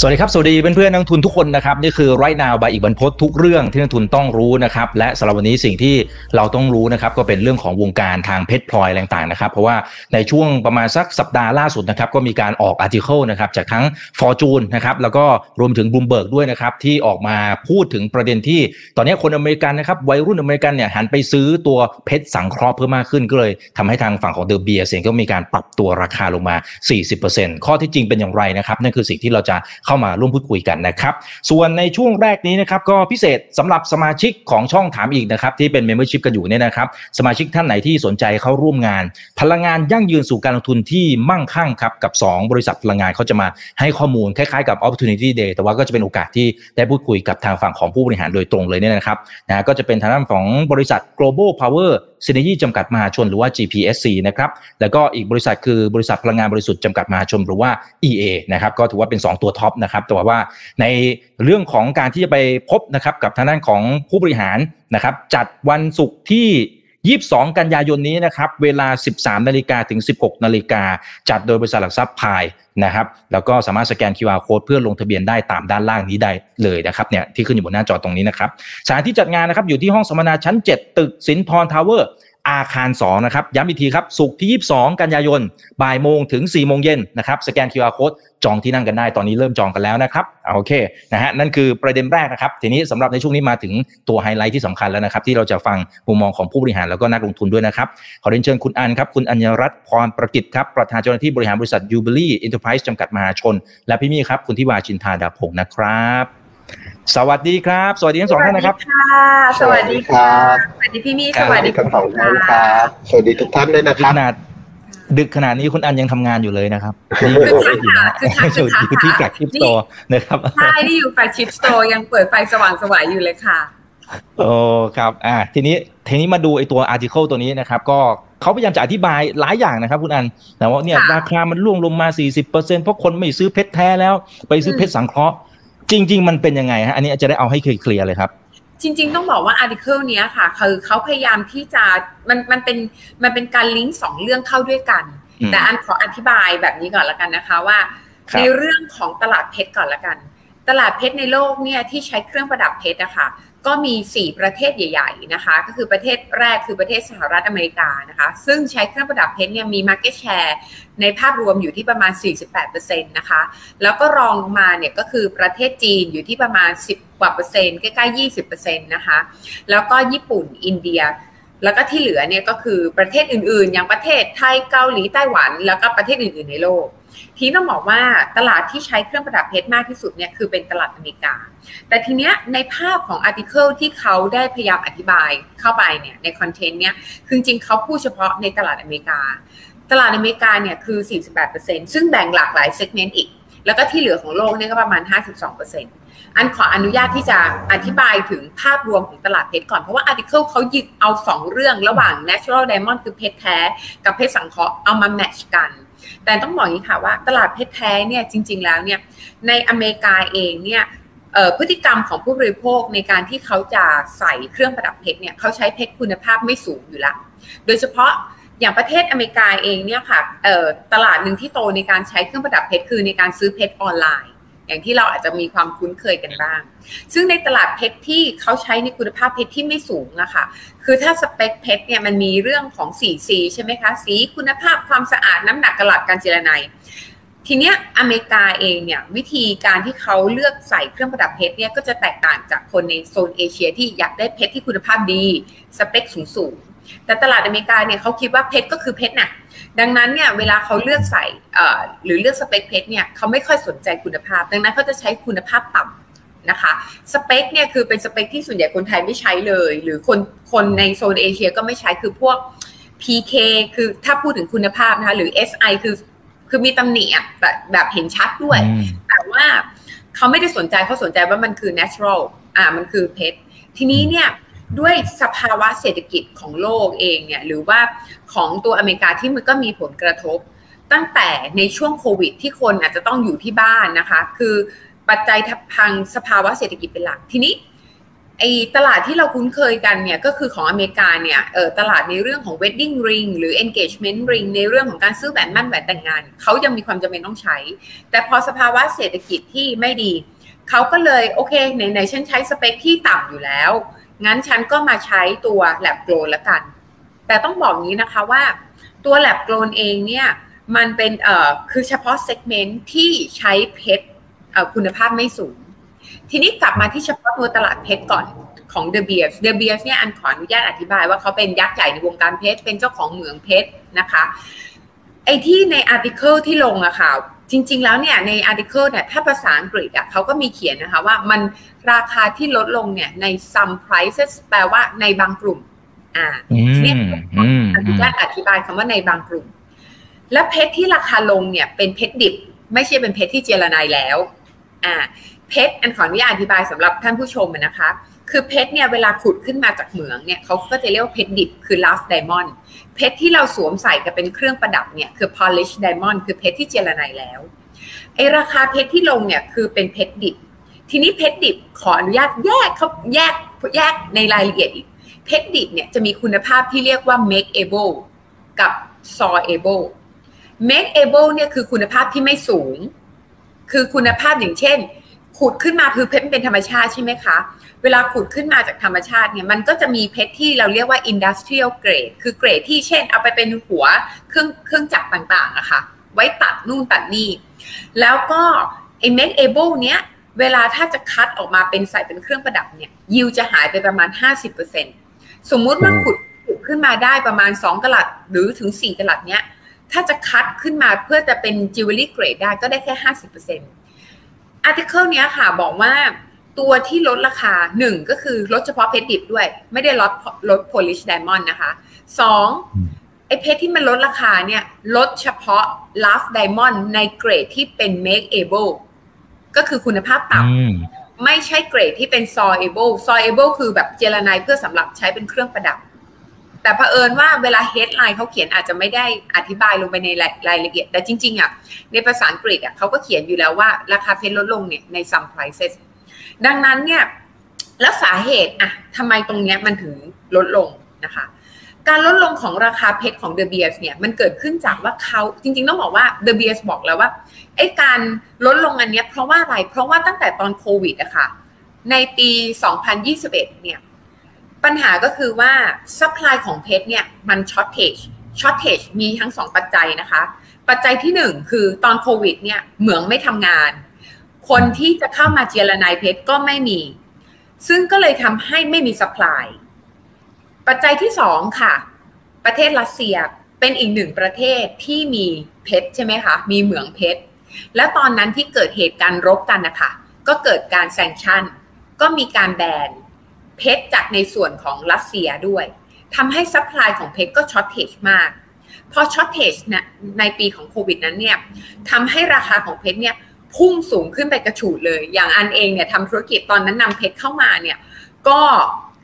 สวัสดีครับ สวัสดีเพื่อนๆนักทุนทุกคนนะครับ นี่คือไรนาวบายอีกบรรพททุกเรื่องที่นักทุนต้องรู้นะครับ และสำหรับวันนี้สิ่งที่เราต้องรู้นะครับ ก็เป็นเรื่องของวงการทางเพชรพลอยต่างๆนะครับ เพราะว่าในช่วงประมาณสักสัปดาห์ล่าสุดนะครับ ก็มีการออกอาร์ติเคิลนะครับ จากทั้ง Fortune นะครับ แล้วก็รวมถึง Bloomberg ด้วยนะครับ ที่ออกมาพูดถึงประเด็นที่ ตอนนี้คนอเมริกันนะครับวัยรุ่นอเมริกันเนี่ยหันไปซื้อตัวเพชรสังเคราะห์เพิ่มมากขึ้นก็เลยทำให้ทางฝั่งของเดอะเบียเองก็มีการปรับตัวราคาลงมา 40%ข้อที่จริงเป็นอย่างไรนะครับนั่นคือสิ่งที่เราจะเข้ามาร่วมพูดคุยกันนะครับ ส่วนในช่วงแรกนี้นะครับก็พิเศษสำหรับสมาชิกของช่องถามอีกนะครับที่เป็น Membership กันอยู่เนี่ยนะครับสมาชิกท่านไหนที่สนใจเข้าร่วมงาน พลังงานยั่งยืนสู่การลงทุนที่มั่งคั่งครับกับ 2 บริษัทพลังงานเขาจะมาให้ข้อมูลคล้ายๆกับ Opportunity Day แต่ว่าก็จะเป็นโอกาสที่ได้พูดคุยกับทางฝั่งของผู้บริหารโดยตรงเลยเนี่ยนะครับนะก็จะเป็นทางด้านของบริษัท Global Power ซินเนยีจำกัดมหาชนหรือว่า GPSC นะครับ แล้วก็อีกบริษัทคือบริษัทพลังงานบริสุทธิ์จำกัดมหาชนหรือว่า EA นะครับ ก็ถือว่าเป็น 2 ตัวท็อปนะครับ แต่ว่าในเรื่องของการที่จะไปพบนะครับกับทางด้านของผู้บริหารนะครับ จัดวันศุกร์ที่ 22 กันยายนนี้นะครับ เวลา 13 นาฬิกาถึง 16 นาฬิกา จัดโดยบริษัทหลักทรัพย์พายนะครับ แล้วก็สามารถสแกน QR code เพื่อลงทะเบียนได้ตามด้านล่างนี้ได้เลยนะครับเนี่ยที่ขึ้นอยู่บนหน้าจอตรงนี้นะครับ สถานที่จัดงานนะครับอยู่ที่ห้องสัมมนาชั้น 7 ตึกสินธรทาวเวอร์ อาคาร2นะครับย้ำอีกทีครับศุกร์ที่ 22 กันยายนบ่ายโมงถึง 4 โมงเย็นนะครับสแกน QR Code จองที่นั่งกันได้ตอนนี้เริ่มจองกันแล้วนะครับโอเคนะฮะนั่นคือประเด็นแรกนะครับ ทีนี้สำหรับในช่วงนี้มาถึงตัวไฮไลท์ที่สำคัญแล้วนะครับ ที่เราจะฟังมุมมองของผู้บริหารแล้วก็นักลงทุนด้วยนะครับ ขอเรียนเชิญคุณอันครับ คุณอัญรัตน์พรประกิตครับ ประธานเจ้าหน้าที่บริหารบริษัทยูเบลี่อินเตอร์ไพรส์จำกัดมหาชน และพี่มี่ครับคุณทิวาชินทาดาพงศ์นะครับ สวัสดีครับ สวัสดีทั้งสองท่านนะครับสวัสดีค่ะสวัสดีพี่มี่สวัสดีทั้งสองท่านครับสวัสดีทุกท่านด้วยนะคขรับนาดดึกขนาดนี้คุณอันยังทำงานอยู่เลยนะครับนี่คือทักค่ะคือทักอยู่คือทักอยู่ที่แกลคลิปโตนะครับใช่ที่อยู่ไฟชิปสโตร์ยังเปิดไฟสว่างสวายอยู่เลยค่ะโอ้ครับอ่าทีนี้ทีนี้มาดูไอตัว article ตัวนี้นะครับ ก็เขาพยายามจะอธิบายหลายอย่างนะครับคุณอันแต่ว่าเนี่ยค่ะราคามันร่วงลงมา 40%เพราะคนไม่ซื้อเพชรแท้แล้ว ไปซื้อเพชรสังเคราะห์ จริง ๆ มันเป็นยังไงฮะอันนี้จะได้เอาให้เคลียร์ๆเลยครับจริง ๆ ต้องบอกว่า article เนี้ยค่ะคือเขาพยายามที่จะมันมันเป็นมันเป็นการลิงก์สองเรื่องเข้าด้วยกันอืมแต่อันขออธิบายแบบนี้ก่อนละกันนะคะว่าครับในเรื่องของตลาดเพชรก่อนละกัน ตลาดเพชรในโลกเนี่ยที่ใช้เครื่องประดับเพชรนะคะ ก็มี 4 ประเทศใหญ่ ๆ นะคะ ก็คือประเทศแรกคือประเทศสหรัฐอเมริกานะคะ ซึ่งใช้เครื่องประดับเพชรเนี่ยมี market share ในภาพรวมอยู่ที่ประมาณ 48%นะคะ แล้วก็รองลงมาเนี่ยก็คือประเทศจีนอยู่ที่ประมาณ 10 กว่าเปอร์เซ็นต์ใกล้ๆ 20%นะคะ แล้วก็ญี่ปุ่นอินเดีย แล้วก็ที่เหลือเนี่ยก็คือประเทศอื่นๆ อย่างประเทศไทยเกาหลีไต้หวัน แล้วก็ประเทศอื่นๆในโลก ที่ต้องบอกว่าตลาดที่ใช้เครื่องประดับเพชรมากที่สุดเนี่ยคือเป็นตลาดอเมริกา แต่ทีเนี้ยในภาพของ article ที่เขาได้พยายามอธิบายเข้าไปเนี่ยในคอนเทนต์เนี่ยคือจริงเขาพูดเฉพาะในตลาดอเมริกา ตลาดอเมริกาเนี่ยคือ 48%ซึ่งแบ่งหลากหลาย segment อีก แล้วก็ที่เหลือของโลกเนี่ยก็ประมาณ 52%อันขออนุญาตที่จะอธิบายถึงภาพรวมของตลาดเพชรก่อน เพราะว่า article เขาหยิบเอา 2 เรื่องระหว่าง natural diamond คือเพชรแท้ กับเพชรสังเคราะห์เอามาแมทช์กัน แต่ต้องบอกอย่างนี้ค่ะว่าตลาดเพชรแท้เนี่ยจริง ๆ แล้วเนี่ยในอเมริกาเองเนี่ยพฤติกรรมของผู้บริโภคในการที่เขาจะใส่เครื่องประดับเพชรเนี่ยเขาใช้เพชรคุณภาพไม่สูงอยู่ละ โดยเฉพาะอย่างประเทศอเมริกาเองเนี่ยค่ะตลาดหนึ่งที่โตในการใช้เครื่องประดับเพชรคือในการซื้อเพชรออนไลน์ อย่างที่เราอาจจะมีความคุ้นเคยกันบ้าง ซึ่งในตลาดเพชรที่เขาใช้ในคุณภาพเพชรที่ไม่สูงนะคะคือถ้าสเปคเพชรเนี่ยมันมีเรื่องของสีสีใช่ไหมคะ สีคุณภาพความสะอาดน้ำหนักกระหลัดการเจรไนยทีเนี้ยอเมริกาเองเนี่ยวิธีการที่เขาเลือกใส่เครื่องประดับเพชรเนี่ยก็จะแตกต่างจากคนในโซนเอเชียที่อยากได้เพชรที่คุณภาพดี สเปคสูงๆ แต่ตลาดอเมริกาเนี่ยเขาคิดว่าเพชรก็คือเพชรน่ะดังนั้นเนี่ยเวลาเขาเลือกใส่เอ่อหรือเลือกสเปคเพชรเนี่ยเขาไม่ค่อยสนใจคุณภาพ ดังนั้นเขาจะใช้คุณภาพต่ำนะคะสเปคเนี่ยคือเป็นสเปคที่ส่วนใหญ่คนไทยไม่ใช้เลย หรือคนคนในโซนเอเชียก็ไม่ใช้คือพวก PK คือถ้าพูดถึงคุณภาพนะคะหรือ SI คือคือมีตำหนิอะแบบแบบเห็นชัดด้วยอืมแต่ว่าเขาไม่ได้สนใจเขาสนใจว่ามันคือ natural อ่ามันคือเพชรทีนี้เนี่ย ด้วยสภาวะเศรษฐกิจของโลกเองเนี่ยหรือว่าของตัวอเมริกาที่มันก็มีผลกระทบ ตั้งแต่ในช่วงโควิด ที่คนอาจจะต้องอยู่ที่บ้านนะคะ คือปัจจัยทางสภาวะเศรษฐกิจเป็นหลักทีนี้ไอ้ตลาดที่เราคุ้นเคยกันเนี่ยก็คือของอเมริกาเนี่ยเออตลาดในเรื่องของ wedding ring หรือ engagement ring ในเรื่องของการซื้อแหวนมั่นแหวนแต่งงาน เขายังมีความจำเป็นต้องใช้ แต่พอสภาวะเศรษฐกิจที่ไม่ดี เขาก็เลยโอเคไหนไหนฉันใช้สเปคที่ต่ำอยู่แล้ว งั้นฉันก็มาใช้ตัวแลบโกลนละกัน แต่ต้องบอกงี้นะคะว่าตัว lab grown เองเนี่ยมันเป็นเอ่อคือเฉพาะ segment ที่ใช้เพชรคุณภาพไม่สูง ทีนี้กลับมาที่เฉพาะตัวตลาดเพชรก่อนของ De Beers De Beers เนี่ยอันขออนุญาตอธิบายว่าเขาเป็นยักษ์ใหญ่ในวงการเพชรเป็นเจ้าของเหมืองเพชรนะคะไอ้ที่ใน article ที่ลงอะค่ะ จริง ๆ แล้วเนี่ยใน article เนี่ยถ้าภาษาอังกฤษอะเขาก็มีเขียนนะคะว่ามันราคาที่ลดลงเนี่ยใน some prices แปลว่าในบางกลุ่ม อ่าเนี่ยอนุญาตอธิบายคำว่าในบางกลุ่ม และเพชรที่ราคาลงเนี่ยเป็นเพชรดิบ ไม่ใช่เป็นเพชรที่เจรไนแล้ว อ่า เพชรอันขออนุญาตอธิบายสำหรับท่านผู้ชมนะคะ คือเพชรเนี่ยเวลาขุดขึ้นมาจากเหมืองเนี่ยเขาก็จะเรียกว่าเพชรดิบคือ last diamond เพชรที่เราสวมใส่กับเป็นเครื่องประดับเนี่ยคือ polish diamond คือเพชรที่เจรไนแล้วไอราคาเพชรที่ลงเนี่ยคือเป็นเพชรดิบ ทีนี้เพชรดิบขออนุญาตแยกเขาแยกแยกในรายละเอียดอีกเพชรดิบเนี่ยจะมีคุณภาพที่เรียกว่า make able กับ saw able make able เนี่ยคือคุณภาพที่ไม่สูง คือคุณภาพอย่างเช่น ขุดขึ้นมาคือเพชรเป็นธรรมชาติใช่ไหมคะ เวลาขุดขึ้นมาจากธรรมชาติเนี่ยมันก็จะมีเพชรที่เราเรียกว่า industrial grade คือเกรดที่เช่นเอาไปเป็นหัวเครื่องเครื่องจักรต่างๆอะคะ่ะ ไว้ตัดนู่นตัดนี่ แล้วก็ไอ้ make able เนี้ยเวลาถ้าจะคัดออกมาเป็นใส่เป็นเครื่องประดับเนี่ยยิวจะหายไปประมาณ 50%สมมุติว่าขุดขุดขึ้นมาได้ประมาณ 2กะรัตหรือถึง 4กะรัตเนี้ยถ้าจะคัดขึ้นมาเพื่อจะเป็น jewelry grade ได้ก็ได้แค่ 50% article นี้ค่ะบอกว่าตัวที่ลดราคาหนึ่งก็คือลดเฉพาะเพชรดิบด้วย ไม่ได้ลดลด polished diamond นะคะสองไอเพชรที่มันลดราคาเนี่ยลดเฉพาะลาฟไดมอนด์ในเกรดที่เป็น make able ก็คือคุณภาพต่ำไม่ใช่เกรดที่เป็น saw able saw able คือแบบเจรไนเพื่อสำหรับใช้เป็นเครื่องประดับ แต่เผอิญว่าเวลา headline เขาเขียนอาจจะไม่ได้อธิบายลงไปในรายละเอียด แต่จริงๆอะในภาษาอังกฤษอะเขาก็เขียนอยู่แล้วว่าราคาเพชรลดลงเนี่ยใน some prices ดังนั้นเนี่ยแล้วสาเหตุอะทำไมตรงเนี้ยมันถึงลดลงนะคะการลดลงของราคาเพชรของ De Beers เนี่ยมันเกิดขึ้นจากว่าเขาจริงๆต้องบอกว่า De Beers บอกแล้วว่าไอ้การลดลงอันเนี้ยเพราะว่าอะไร เพราะว่าตั้งแต่ตอนโควิดอะค่ะในปี 2021 เนี่ย ปัญหาก็คือว่า supply ของเพชรเนี่ยมัน shortage shortage มีทั้งสองปัจจัยนะคะ ปัจจัยที่หนึ่งคือตอนโควิดเนี่ยเหมืองไม่ทำงาน คนที่จะเข้ามาเจียระไนเพชรก็ไม่มี ซึ่งก็เลยทำให้ไม่มี supply ปัจจัยที่สองค่ะ ประเทศรัสเซียเป็นอีกหนึ่งประเทศที่มีเพชรใช่ไหมคะ มีเหมืองเพชร และตอนนั้นที่เกิดเหตุการณ์รบกันนะคะ ก็เกิดการ sanction ก็มีการแบน เพชรจากในส่วนของรัสเซียด้วยทำให้ supply ของเพชรก็ shortage มากพอ shortage นะในปีของโควิดนั้นเนี่ยทำให้ราคาของเพชรเนี่ยพุ่งสูงขึ้นไปกระฉูดเลย อย่างอันเองเนี่ยทำธุรกิจตอนนั้นนำเพชรเข้ามาเนี่ยก็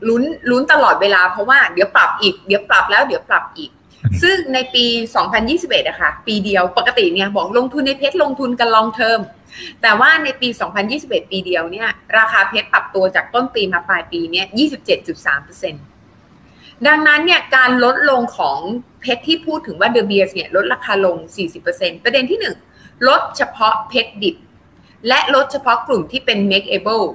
ลุ้นลุ้นตลอดเวลาเพราะว่าเดี๋ยวปรับอีกเดี๋ยวปรับแล้วเดี๋ยวปรับอีก ซึ่งในปี 2021อะค่ะปีเดียวปกติเนี่ยบอกลงทุนในเพชรลงทุนกันลองเทอม แต่ว่าในปี 2021 ปีเดียวเนี่ย ราคาเพชรปรับตัวจากต้นปีมาปลายปีเนี่ย 27.3%ดังนั้นเนี่ยการลดลงของเพชรที่พูดถึงว่าเดอะเบียร์เนี่ยลดราคาลง 40%ประเด็นที่ 1 ลดเฉพาะเพชรดิบ และลดเฉพาะกลุ่มที่เป็น make able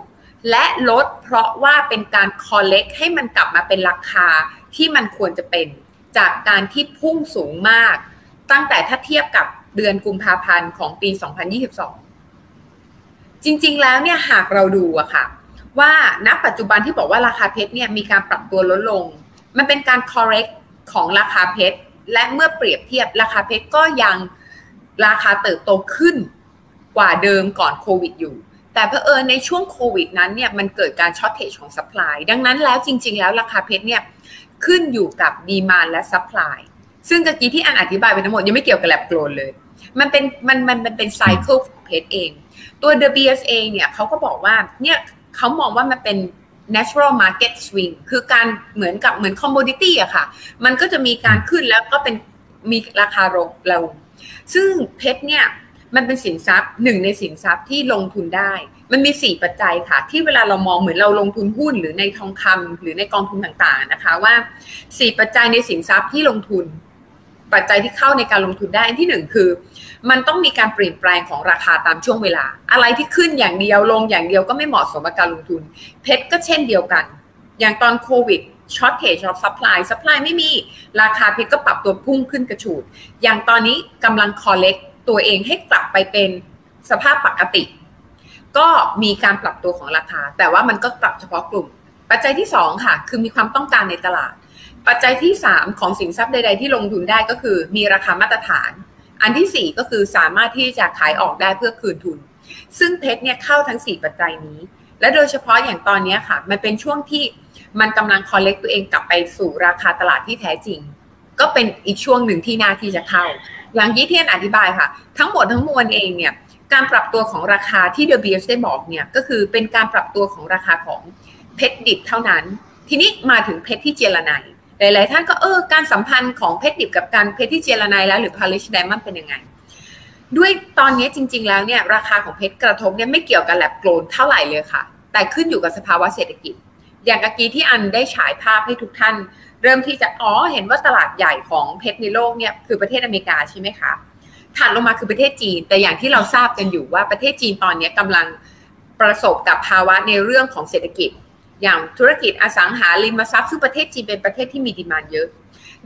และลดเพราะว่าเป็นการ collect ให้มันกลับมาเป็นราคาที่มันควรจะเป็น จากการที่พุ่งสูงมาก ตั้งแต่ถ้าเทียบกับเดือนกุมภาพันธ์ของปี 2022 จริง ๆ แล้วเนี่ยหากเราดูอะค่ะ ว่าณปัจจุบันที่บอกว่าราคาเพชรเนี่ยมีการปรับตัวลดลง มันเป็นการ correct ของราคาเพชรและเมื่อเปรียบเทียบราคาเพชรก็ยังราคาเติบโตขึ้นกว่าเดิมก่อนโควิดอยู่ แต่เพอเอิญในช่วงโควิดนั้นเนี่ยมันเกิดการ shortage ของ supply ดังนั้นแล้วจริง ๆ แล้วราคาเพชรเนี่ยขึ้นอยู่กับ demand และ supply ซึ่งตะกี้ที่อันอธิบายไปทั้งหมดยังไม่เกี่ยวกับ lab grown เลย มันเป็นมันมันมันเป็น cycle ของเพชรเอง ตัว The BSA เนี่ยเขาก็บอกว่าเนี่ยเขามองว่ามันเป็น natural market swing คือการเหมือนกับเหมือน commodity อะค่ะ มันก็จะมีการขึ้นแล้วก็เป็นมีราคาลงลงซึ่งเพชรเนี่ยมันเป็นสินทรัพย์หนึ่งในสินทรัพย์ที่ลงทุนได้ มันมีสี่ปัจจัยค่ะ ที่เวลาเรามองเหมือนเราลงทุนหุ้นหรือในทองคำหรือในกองทุนต่างๆนะคะว่าสี่ปัจจัยในสินทรัพย์ที่ลงทุน ปัจจัยที่เข้าในการลงทุนได้อันที่หนึ่งคือ มันต้องมีการเปลี่ยนแปลงของราคาตามช่วงเวลา อะไรที่ขึ้นอย่างเดียวลงอย่างเดียวก็ไม่เหมาะสมกับการลงทุน เพชรก็เช่นเดียวกัน อย่างตอนโควิด shortage of supply supply ไม่มีราคาเพชรก็ปรับตัวพุ่งขึ้นกระฉูด อย่างตอนนี้กำลัง correct ตัวเองให้กลับไปเป็นสภาพปกติ ก็มีการปรับตัวของราคา แต่ว่ามันก็ปรับเฉพาะกลุ่ม ปัจจัยที่ 2 ค่ะ คือมีความต้องการในตลาด ปัจจัยที่ 3 ของสินทรัพย์ใด ๆ ที่ลงทุนได้ก็คือ มีราคามาตรฐาน อันที่ 4 ก็คือสามารถที่จะขายออกได้เพื่อคืนทุน ซึ่งเพชรเนี่ยเข้าทั้ง 4 ปัจจัยนี้ และโดยเฉพาะอย่างตอนนี้ค่ะ มันเป็นช่วงที่มันกำลังคอลเลกตัวเองกลับไปสู่ราคาตลาดที่แท้จริง ก็เป็นอีกช่วงหนึ่งที่น่าที่จะเข้า อย่างยี่เทียนอธิบายค่ะ ทั้งหมดทั้งมวลเองเนี่ยการปรับตัวของราคาที่เดอะบีได้บอกเนี่ยก็คือเป็นการปรับตัวของราคาของเพชรดิบเท่านั้น ทีนี้มาถึงเพชรที่เจรไน หลายๆท่านก็เออการสัมพันธ์ของเพชรดิบกับการเพชรที่เจรไนแล้วหรือพาริชไดมันเป็นยังไง ด้วยตอนนี้จริง ๆ แล้วเนี่ยราคาของเพชรกระทบเนี่ยไม่เกี่ยวกับแลบโกลนเท่าไหร่เลยค่ะ แต่ขึ้นอยู่กับสภาวะเศรษฐกิจ อย่างเมื่อกี้ที่อันได้ฉายภาพให้ทุกท่าน เริ่มที่จะอ๋อเห็นว่าตลาดใหญ่ของเพชรในโลกเนี่ยคือประเทศอเมริกาใช่ไหมคะถัดลงมาคือประเทศจีน แต่อย่างที่เราทราบกันอยู่ว่าประเทศจีนตอนนี้กำลังประสบกับภาวะในเรื่องของเศรษฐกิจ อย่างธุรกิจอสังหาริมทรัพย์ซึ่งประเทศจีนเป็นประเทศที่มีดีมานเยอะ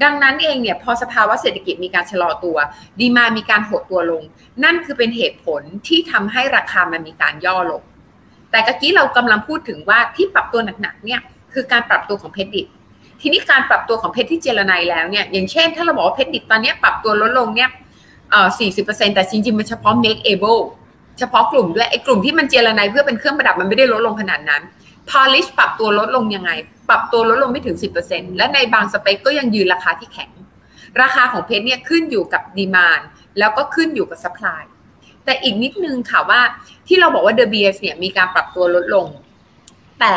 ดังนั้นเองเนี่ยพอสภาวะเศรษฐกิจมีการชะลอตัว ดีมามีการหดตัวลง นั่นคือเป็นเหตุผลที่ทำให้ราคามันมีการย่อลง แต่กกี้เรากำลังพูดถึงว่าที่ปรับตัวหนักๆเนี่ยคือการปรับตัวของเพชรดิบทีนี้การปรับตัวของเพชรที่เจรไนแล้วเนี่ยอย่างเช่น ถ้าเราบอกว่าเพชรดิบตอนนี้ปรับตัวลดลงเนี่ยเอ่อ40%แต่จริงๆมันเฉพาะ make able เฉพาะกลุ่มด้วยไอ้กลุ่มที่มันเจรไนเพื่อเป็นเครื่องประดับมันไม่ได้ลดลงขนาดนั้น polish ปรับตัวลดลงยังไง ปรับตัวลดลงไม่ถึง 10%และในบางสเปคก็ยังยืนราคาที่แข็ง ราคาของเพชรเนี่ยขึ้นอยู่กับดีมานแล้วก็ขึ้นอยู่กับ supply แต่อีกนิดนึงค่ะว่าที่เราบอกว่า The BS เนี่ยมีการปรับตัวลดลง แต่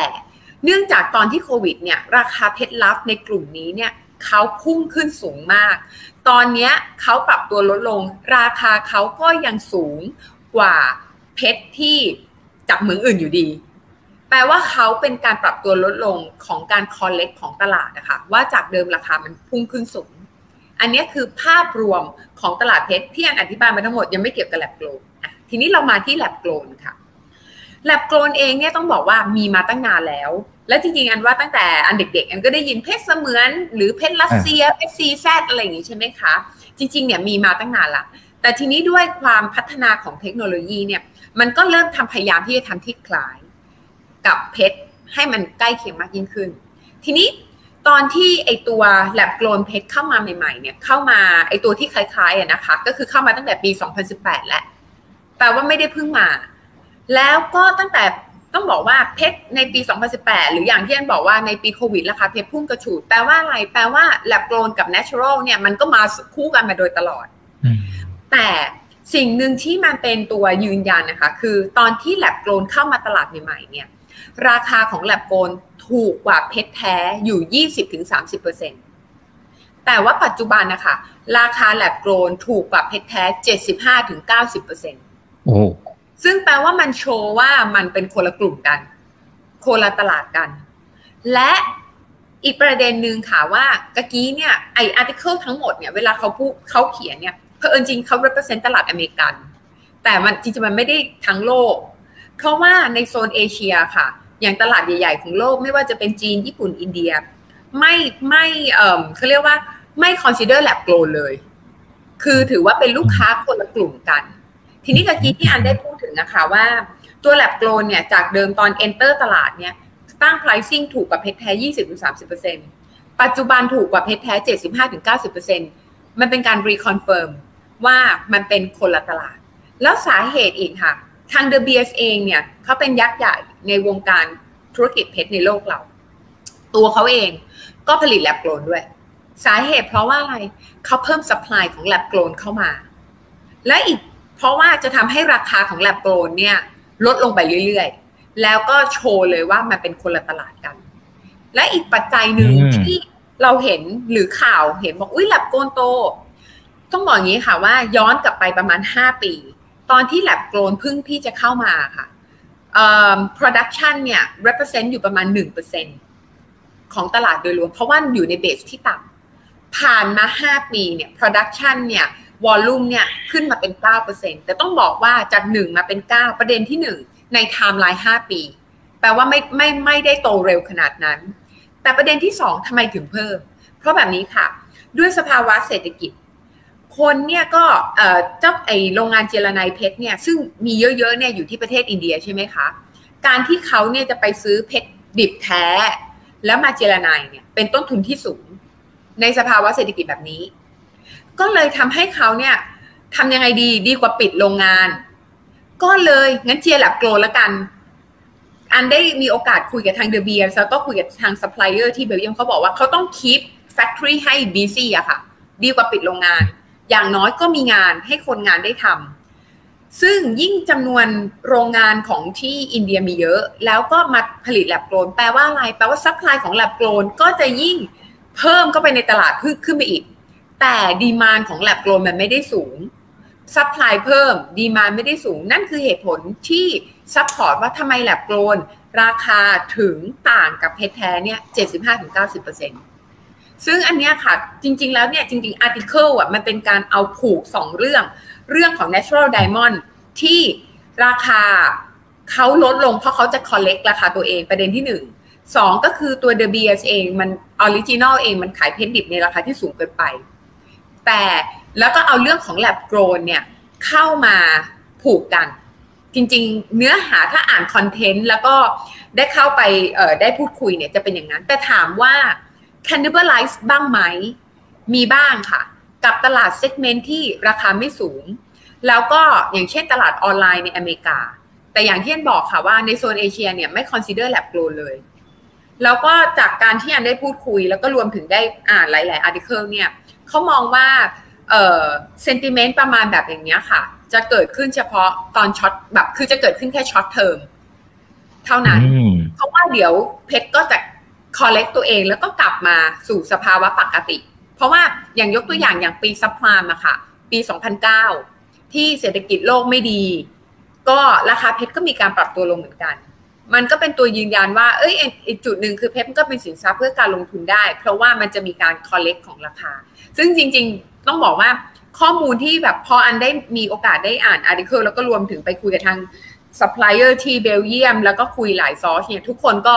เนื่องจากตอนที่โควิดเนี่ยราคาเพชรลับในกลุ่มนี้เนี่ยเขาพุ่งขึ้นสูงมาก ตอนนี้เขาปรับตัวลดลง ราคาเขาก็ยังสูงกว่าเพชรที่จากเหมืองอื่นอยู่ดี แปลว่าเขาเป็นการปรับตัวลดลงของการ correct ของตลาดนะคะว่าจากเดิมราคามันพุ่งขึ้นสูง อันนี้คือภาพรวมของตลาดเพชรที่อันอธิบายมาทั้งหมดยังไม่เกี่ยวกับ lab grown ทีนี้เรามาที่ lab grown ค่ะ lab grown เองเนี่ยต้องบอกว่ามีมาตั้งนานแล้ว และจริงๆอันว่าตั้งแต่อันเด็กๆ อันก็ได้ยินเพชรเสมือนหรือเพชรรัสเซียเพชร CZ อะไรอย่างนี้ใช่ไหมคะจริงๆเนี่ยมีมาตั้งนานละแต่ทีนี้ด้วยความพัฒนาของเทคโนโลยีเนี่ยมันก็เริ่มทำพยายามที่จะทำที่คล้าย กับเพชรให้มันใกล้เคียงมากยิ่งขึ้น ทีนี้ตอนที่ไอตัวแลบโกลนเพชรเข้ามาใหม่ๆเนี่ยเข้ามาไอตัวที่คล้ายๆอะนะคะ ก็คือเข้ามาตั้งแต่ปี 2018 แล้วแปลว่าไม่ได้เพิ่งมา แล้วก็ตั้งแต่ต้องบอกว่าเพชรในปี 2018 หรืออย่างที่อันบอกว่าในปีโควิดราคาเพชรพุ่งกระฉูดแปลว่าอะไรแปลว่าแลบโกลนกับ natural เนี่ยมันก็มาคู่กันมาโดยตลอด แต่สิ่งหนึ่งที่มันเป็นตัวยืนยันนะคะ คือตอนที่แลบโกลนเข้ามาตลาดใหม่ๆเนี่ย ราคาของแลบโกลนถูกกว่าเพชรแท้อยู่ 20-30%แต่ว่าปัจจุบันนะคะ ราคาแลบโกลนถูกกว่าเพชรแท้ 75-90%โอ้ซึ่งแปลว่ามันโชว์ว่ามันเป็นคนละกลุ่มกัน คนละตลาดกัน และอีกประเด็นหนึ่งค่ะว่าตะกี้เนี่ยไอ้ article ทั้งหมดเนี่ยเวลาเขาพูดเขาเขียนเนี่ยเพอเอิญจริงเขา represent ตลาดอเมริกัน แต่มันจริงๆมันไม่ได้ทั้งโลกเพ ราะว่าในโซนเอเชียค่ะ อย่างตลาดใหญ่ ๆ ของโลกไม่ว่าจะเป็นจีนญี่ปุ่นอินเดีย ไม่ไม่เออเขาเรียกว่าไม่ consider lab grown เลย คือถือว่าเป็นลูกค้าคนละกลุ่มกัน ทีนี้ตะกี้ที่อันได้พูดถึงนะคะว่าตัว lab grown เนี่ยจากเดิมตอน enter ตลาดเนี่ยตั้ง pricing ถูกกว่าเพชรแท้ 20-30%ปัจจุบันถูกกว่าเพชรแท้ 75-90%มันเป็นการ reconfirm ว่ามันเป็นคนละตลาด แล้วสาเหตุอีกค่ะ ทาง The BS เองเนี่ยเขาเป็นยักษ์ใหญ่ในวงการธุรกิจเพชรในโลกเรา ตัวเขาเองก็ผลิตแลบโกลนด้วย สาเหตุเพราะว่าอะไรเขาเพิ่มสป라이ของแลบโกลนเข้ามา และอีกเพราะว่าจะทำให้ราคาของแลบโกลนเนี่ยลดลงไปเรื่อยๆ แล้วก็โชว์เลยว่ามันเป็นคนละตลาดกัน และอีกปัจจัยหนึ่งที่เราเห็นหรือข่าวเห็นบอกอุ้ยแลบโกลนโต ต้องบอกอย่างนี้ค่ะว่าย้อนกลับไปประมาณ 5 ปี ตอนที่แลบโกลนพึ่งที่จะเข้ามาค่ะ production เนี่ย represent อยู่ประมาณ 1%ของตลาดโดยรวม เพราะว่าอยู่ในเบสที่ต่ำผ่านมา 5 ปีเนี่ย production เนี่ยวอลลุ่มเนี่ยขึ้นมาเป็น 9%แต่ต้องบอกว่าจาก 1 มาเป็น 9 ประเด็นที่ 1 ในไทม์ไลน์ 5 ปี แปลว่าไม่ไม่ไม่ได้โตเร็วขนาดนั้น แต่ประเด็นที่ 2ทำไมถึงเพิ่ม เพราะแบบนี้ค่ะ ด้วยสภาวะเศรษฐกิจ คนเนี่ยก็เจ้าไอโรงงานเจรไนเพชรเนี่ยซึ่งมีเยอะๆเนี่ยอยู่ที่ประเทศอินเดียใช่ไหมคะการที่เขาเนี่ยจะไปซื้อเพชรดิบแท้ แล้วมาเจรไนเนี่ยเป็นต้นทุนที่สูง ในสภาวะเศรษฐกิจแบบนี้ ก็เลยทำให้เขาเนี่ยทำยังไงดีดีกว่าปิดโรงงาน ก็เลยงั้นเจีย lab grown แล้วกัน อันได้มีโอกาสคุยกับทาง De Beers แล้วก็คุยกับทางซัพพลายเออร์ที่เบลเยียมเขาบอกว่าเขาต้อง keep factory ให้ busy อะค่ะ ดีกว่าปิดโรงงาน อย่างน้อยก็มีงานให้คนงานได้ทำซึ่งยิ่งจำนวนโรงงานของที่อินเดียมีเยอะ แล้วก็มาผลิต lab grown แปลว่าอะไร แปลว่า supply ของ lab grown ก็จะยิ่งเพิ่มเข้าไปในตลาดขึ้นไปอีก แต่ demand ของ lab grown มันไม่ได้สูง supply เพิ่ม demand ไม่ได้สูง นั่นคือเหตุผลที่ support ว่าทำไม lab grown ราคาถึงต่างกับเพชรแท้เนี่ย 75-90% ซึ่งอันนี้ค่ะจริง ๆ แล้วเนี่ยจริงๆ article อะมันเป็นการเอาผูกสองเรื่อง เรื่องของ natural diamond ที่ราคาเขาลดลงเพราะเขาจะ correct ราคาตัวเองประเด็นที่หนึ่งสองก็คือตัว De Beers เองมัน original เองมันขายเพชรดิบในราคาที่สูงเกินไป แต่แล้วก็เอาเรื่องของ lab grown เนี่ยเข้ามาผูกกัน จริง ๆ เนื้อหาถ้าอ่าน content แล้วก็ได้เข้าไปได้พูดคุยเนี่ยจะเป็นอย่างนั้น แต่ถามว่า cannibalize บ้างไหม มีบ้างค่ะ กับตลาด segment ที่ราคาไม่สูง แล้วก็อย่างเช่นตลาดออนไลน์ในอเมริกา แต่อย่างที่อันบอกค่ะว่าในโซนเอเชียเนี่ยไม่ consider lab grown เลย แล้วก็จากการที่อันได้พูดคุย แล้วก็รวมถึงได้อ่านหลาย ๆ article เนี่ยเขามองว่าเออ sentiment ประมาณแบบอย่างนี้ค่ะ จะเกิดขึ้นเฉพาะตอน short แบบคือจะเกิดขึ้นแค่ short term เท่านั้น เพราะว่าเดี๋ยวเพชรก็จะ correct ตัวเองแล้วก็กลับมาสู่สภาวะปกติ เพราะว่าอย่างยกตัวอย่างอย่างปี subprime อะค่ะ ปี 2009 ที่เศรษฐกิจโลกไม่ดี ก็ราคาเพชรก็มีการปรับตัวลงเหมือนกัน มันก็เป็นตัวยืนยันว่าเอ้ยอีกจุดหนึ่งคือเพชรก็เป็นสินทรัพย์เพื่อการลงทุนได้ เพราะว่ามันจะมีการ correct ของราคา ซึ่งจริงๆต้องบอกว่าข้อมูลที่แบบพออันได้มีโอกาสได้อ่าน article แล้วก็รวมถึงไปคุยกับทางซัพพลายเออร์ที่เบลเยียม แล้วก็คุยหลายซอสเนี่ยทุกคนก็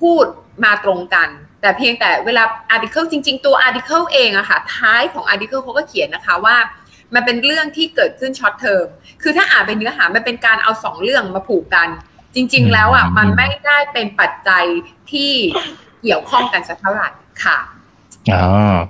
พูดมาตรงกัน แต่เพียงแต่เวลา article จริง ๆ ตัว article เองอะค่ะ ท้ายของ article เขาก็เขียนนะคะว่า มันเป็นเรื่องที่เกิดขึ้น short term คือถ้าอ่านเป็นเนื้อหามันเป็นการเอาสองเรื่องมาผูกกัน จริง ๆ แล้วอะมันไม่ได้เป็นปัจจัยที่เกี่ยวข้องกันสักเท่าไหร่ค่ะอ๋อ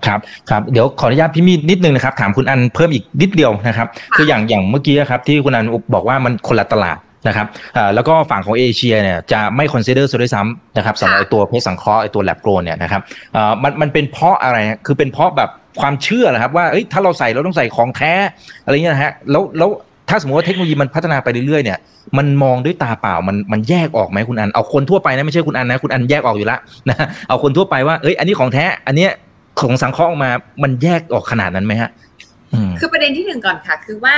ครับครับเดี๋ยวขออนุญาตพี่มีนิดนึงนะครับ ถามคุณอันเพิ่มอีกนิดเดียวนะครับ คืออย่างอย่างเมื่อกี้ครับที่คุณอันบอกว่ามันคนละตลาด นะครับอ่าแล้วก็ฝั่งของเอเชียเนี่ยจะไม่ consider ซะด้วยซ้ำนะครับสำหรับตัวเพชรสังเคราะห์ไอตัว lab grown เนี่ยนะครับอ่ามันมันเป็นเพราะอะไรคือเป็นเพราะแบบความเชื่อเหรอครับว่าเอ้ยถ้าเราใส่เราต้องใส่ของแท้อะไรเงี้ยนะฮะแล้วแล้วถ้าสมมติว่าเทคโนโลยีมันพัฒนาไปเรื่อยๆเนี่ยมันมองด้วยตาเปล่ามันมันแยกออกไหมคุณอันเอาคนทั่วไปนะไม่ใช่คุณอันนะคุณอันแยกออกอยู่แล้วนะเอาคนทั่วไปว่าเอ้ยอันนี้ของแท้อันเนี้ยของสังเคราะห์ออกมามันแยกออกขนาดนั้นไหมฮะคือประเด็นที่หนึ่งก่อนค่ะ คือว่า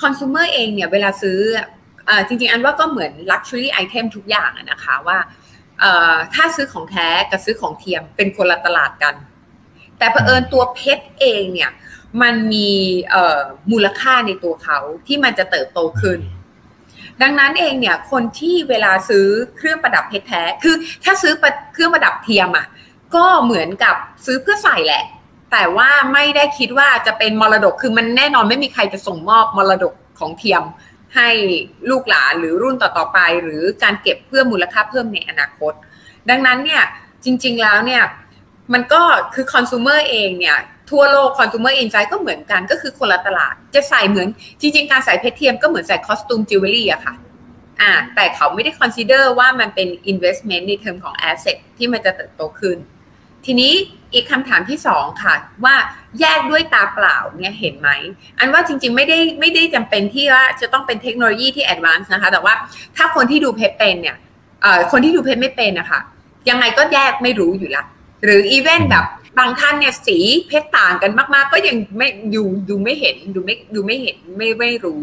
คอน sumer เองเนี่ยเวลาซื้อ จริงๆ อันว่าก็เหมือน luxury item ทุกอย่างนะคะว่าถ้าซื้อของแท้กับซื้อของเทียมเป็นคนละตลาดกัน แต่เผอิญตัวเพชรเองเนี่ยมันมีมูลค่าในตัวเขาที่มันจะเติบโตขึ้น ดังนั้นเองเนี่ยคนที่เวลาซื้อเครื่องประดับเพชรแท้ คือถ้าซื้อเครื่องประดับเทียมอะก็เหมือนกับซื้อเพื่อใส่แหละ แต่ว่าไม่ได้คิดว่าจะเป็นมรดกคือมันแน่นอนไม่มีใครจะส่งมอบมรดกของเทียม ให้ลูกหลานหรือรุ่นต่อๆไป หรือการเก็บเพื่อมูลค่าเพิ่มในอนาคต ดังนั้นเนี่ยจริง ๆแล้วเนี่ยมันก็คือคอน sumer เองเนี่ยทั่วโลกคอน sumer insight ก็เหมือนกันก็คือคนละตลาดจะใส่เหมือนจริง ๆ การใส่เพชรเทียมก็เหมือนใส่ costume jewelry อะค่ะอ่าแต่เขาไม่ได้ consider ว่ามันเป็น investment ในเทอมของ asset ที่มันจะเติบโตขึ้น ทีนี้อีกคำถามที่สองค่ะ ว่าแยกด้วยตาเปล่าเนี่ยเห็นไหม อันว่าจริงๆไม่ได้ไม่ได้จำเป็นที่ว่าจะต้องเป็นเทคโนโลยีที่ advanced นะคะ แต่ว่าถ้าคนที่ดูเพชรเป็นเนี่ยคนที่ดูเพชรไม่เป็นนะคะยังไงก็แยกไม่รู้อยู่ละ หรืออีเวนแบบบางท่านเนี่ยสีเพชรต่างกันมาก ๆ ก็ยังไม่อยู่ดูไม่เห็นดูไม่ดูไม่เห็นไม่ไม่รู้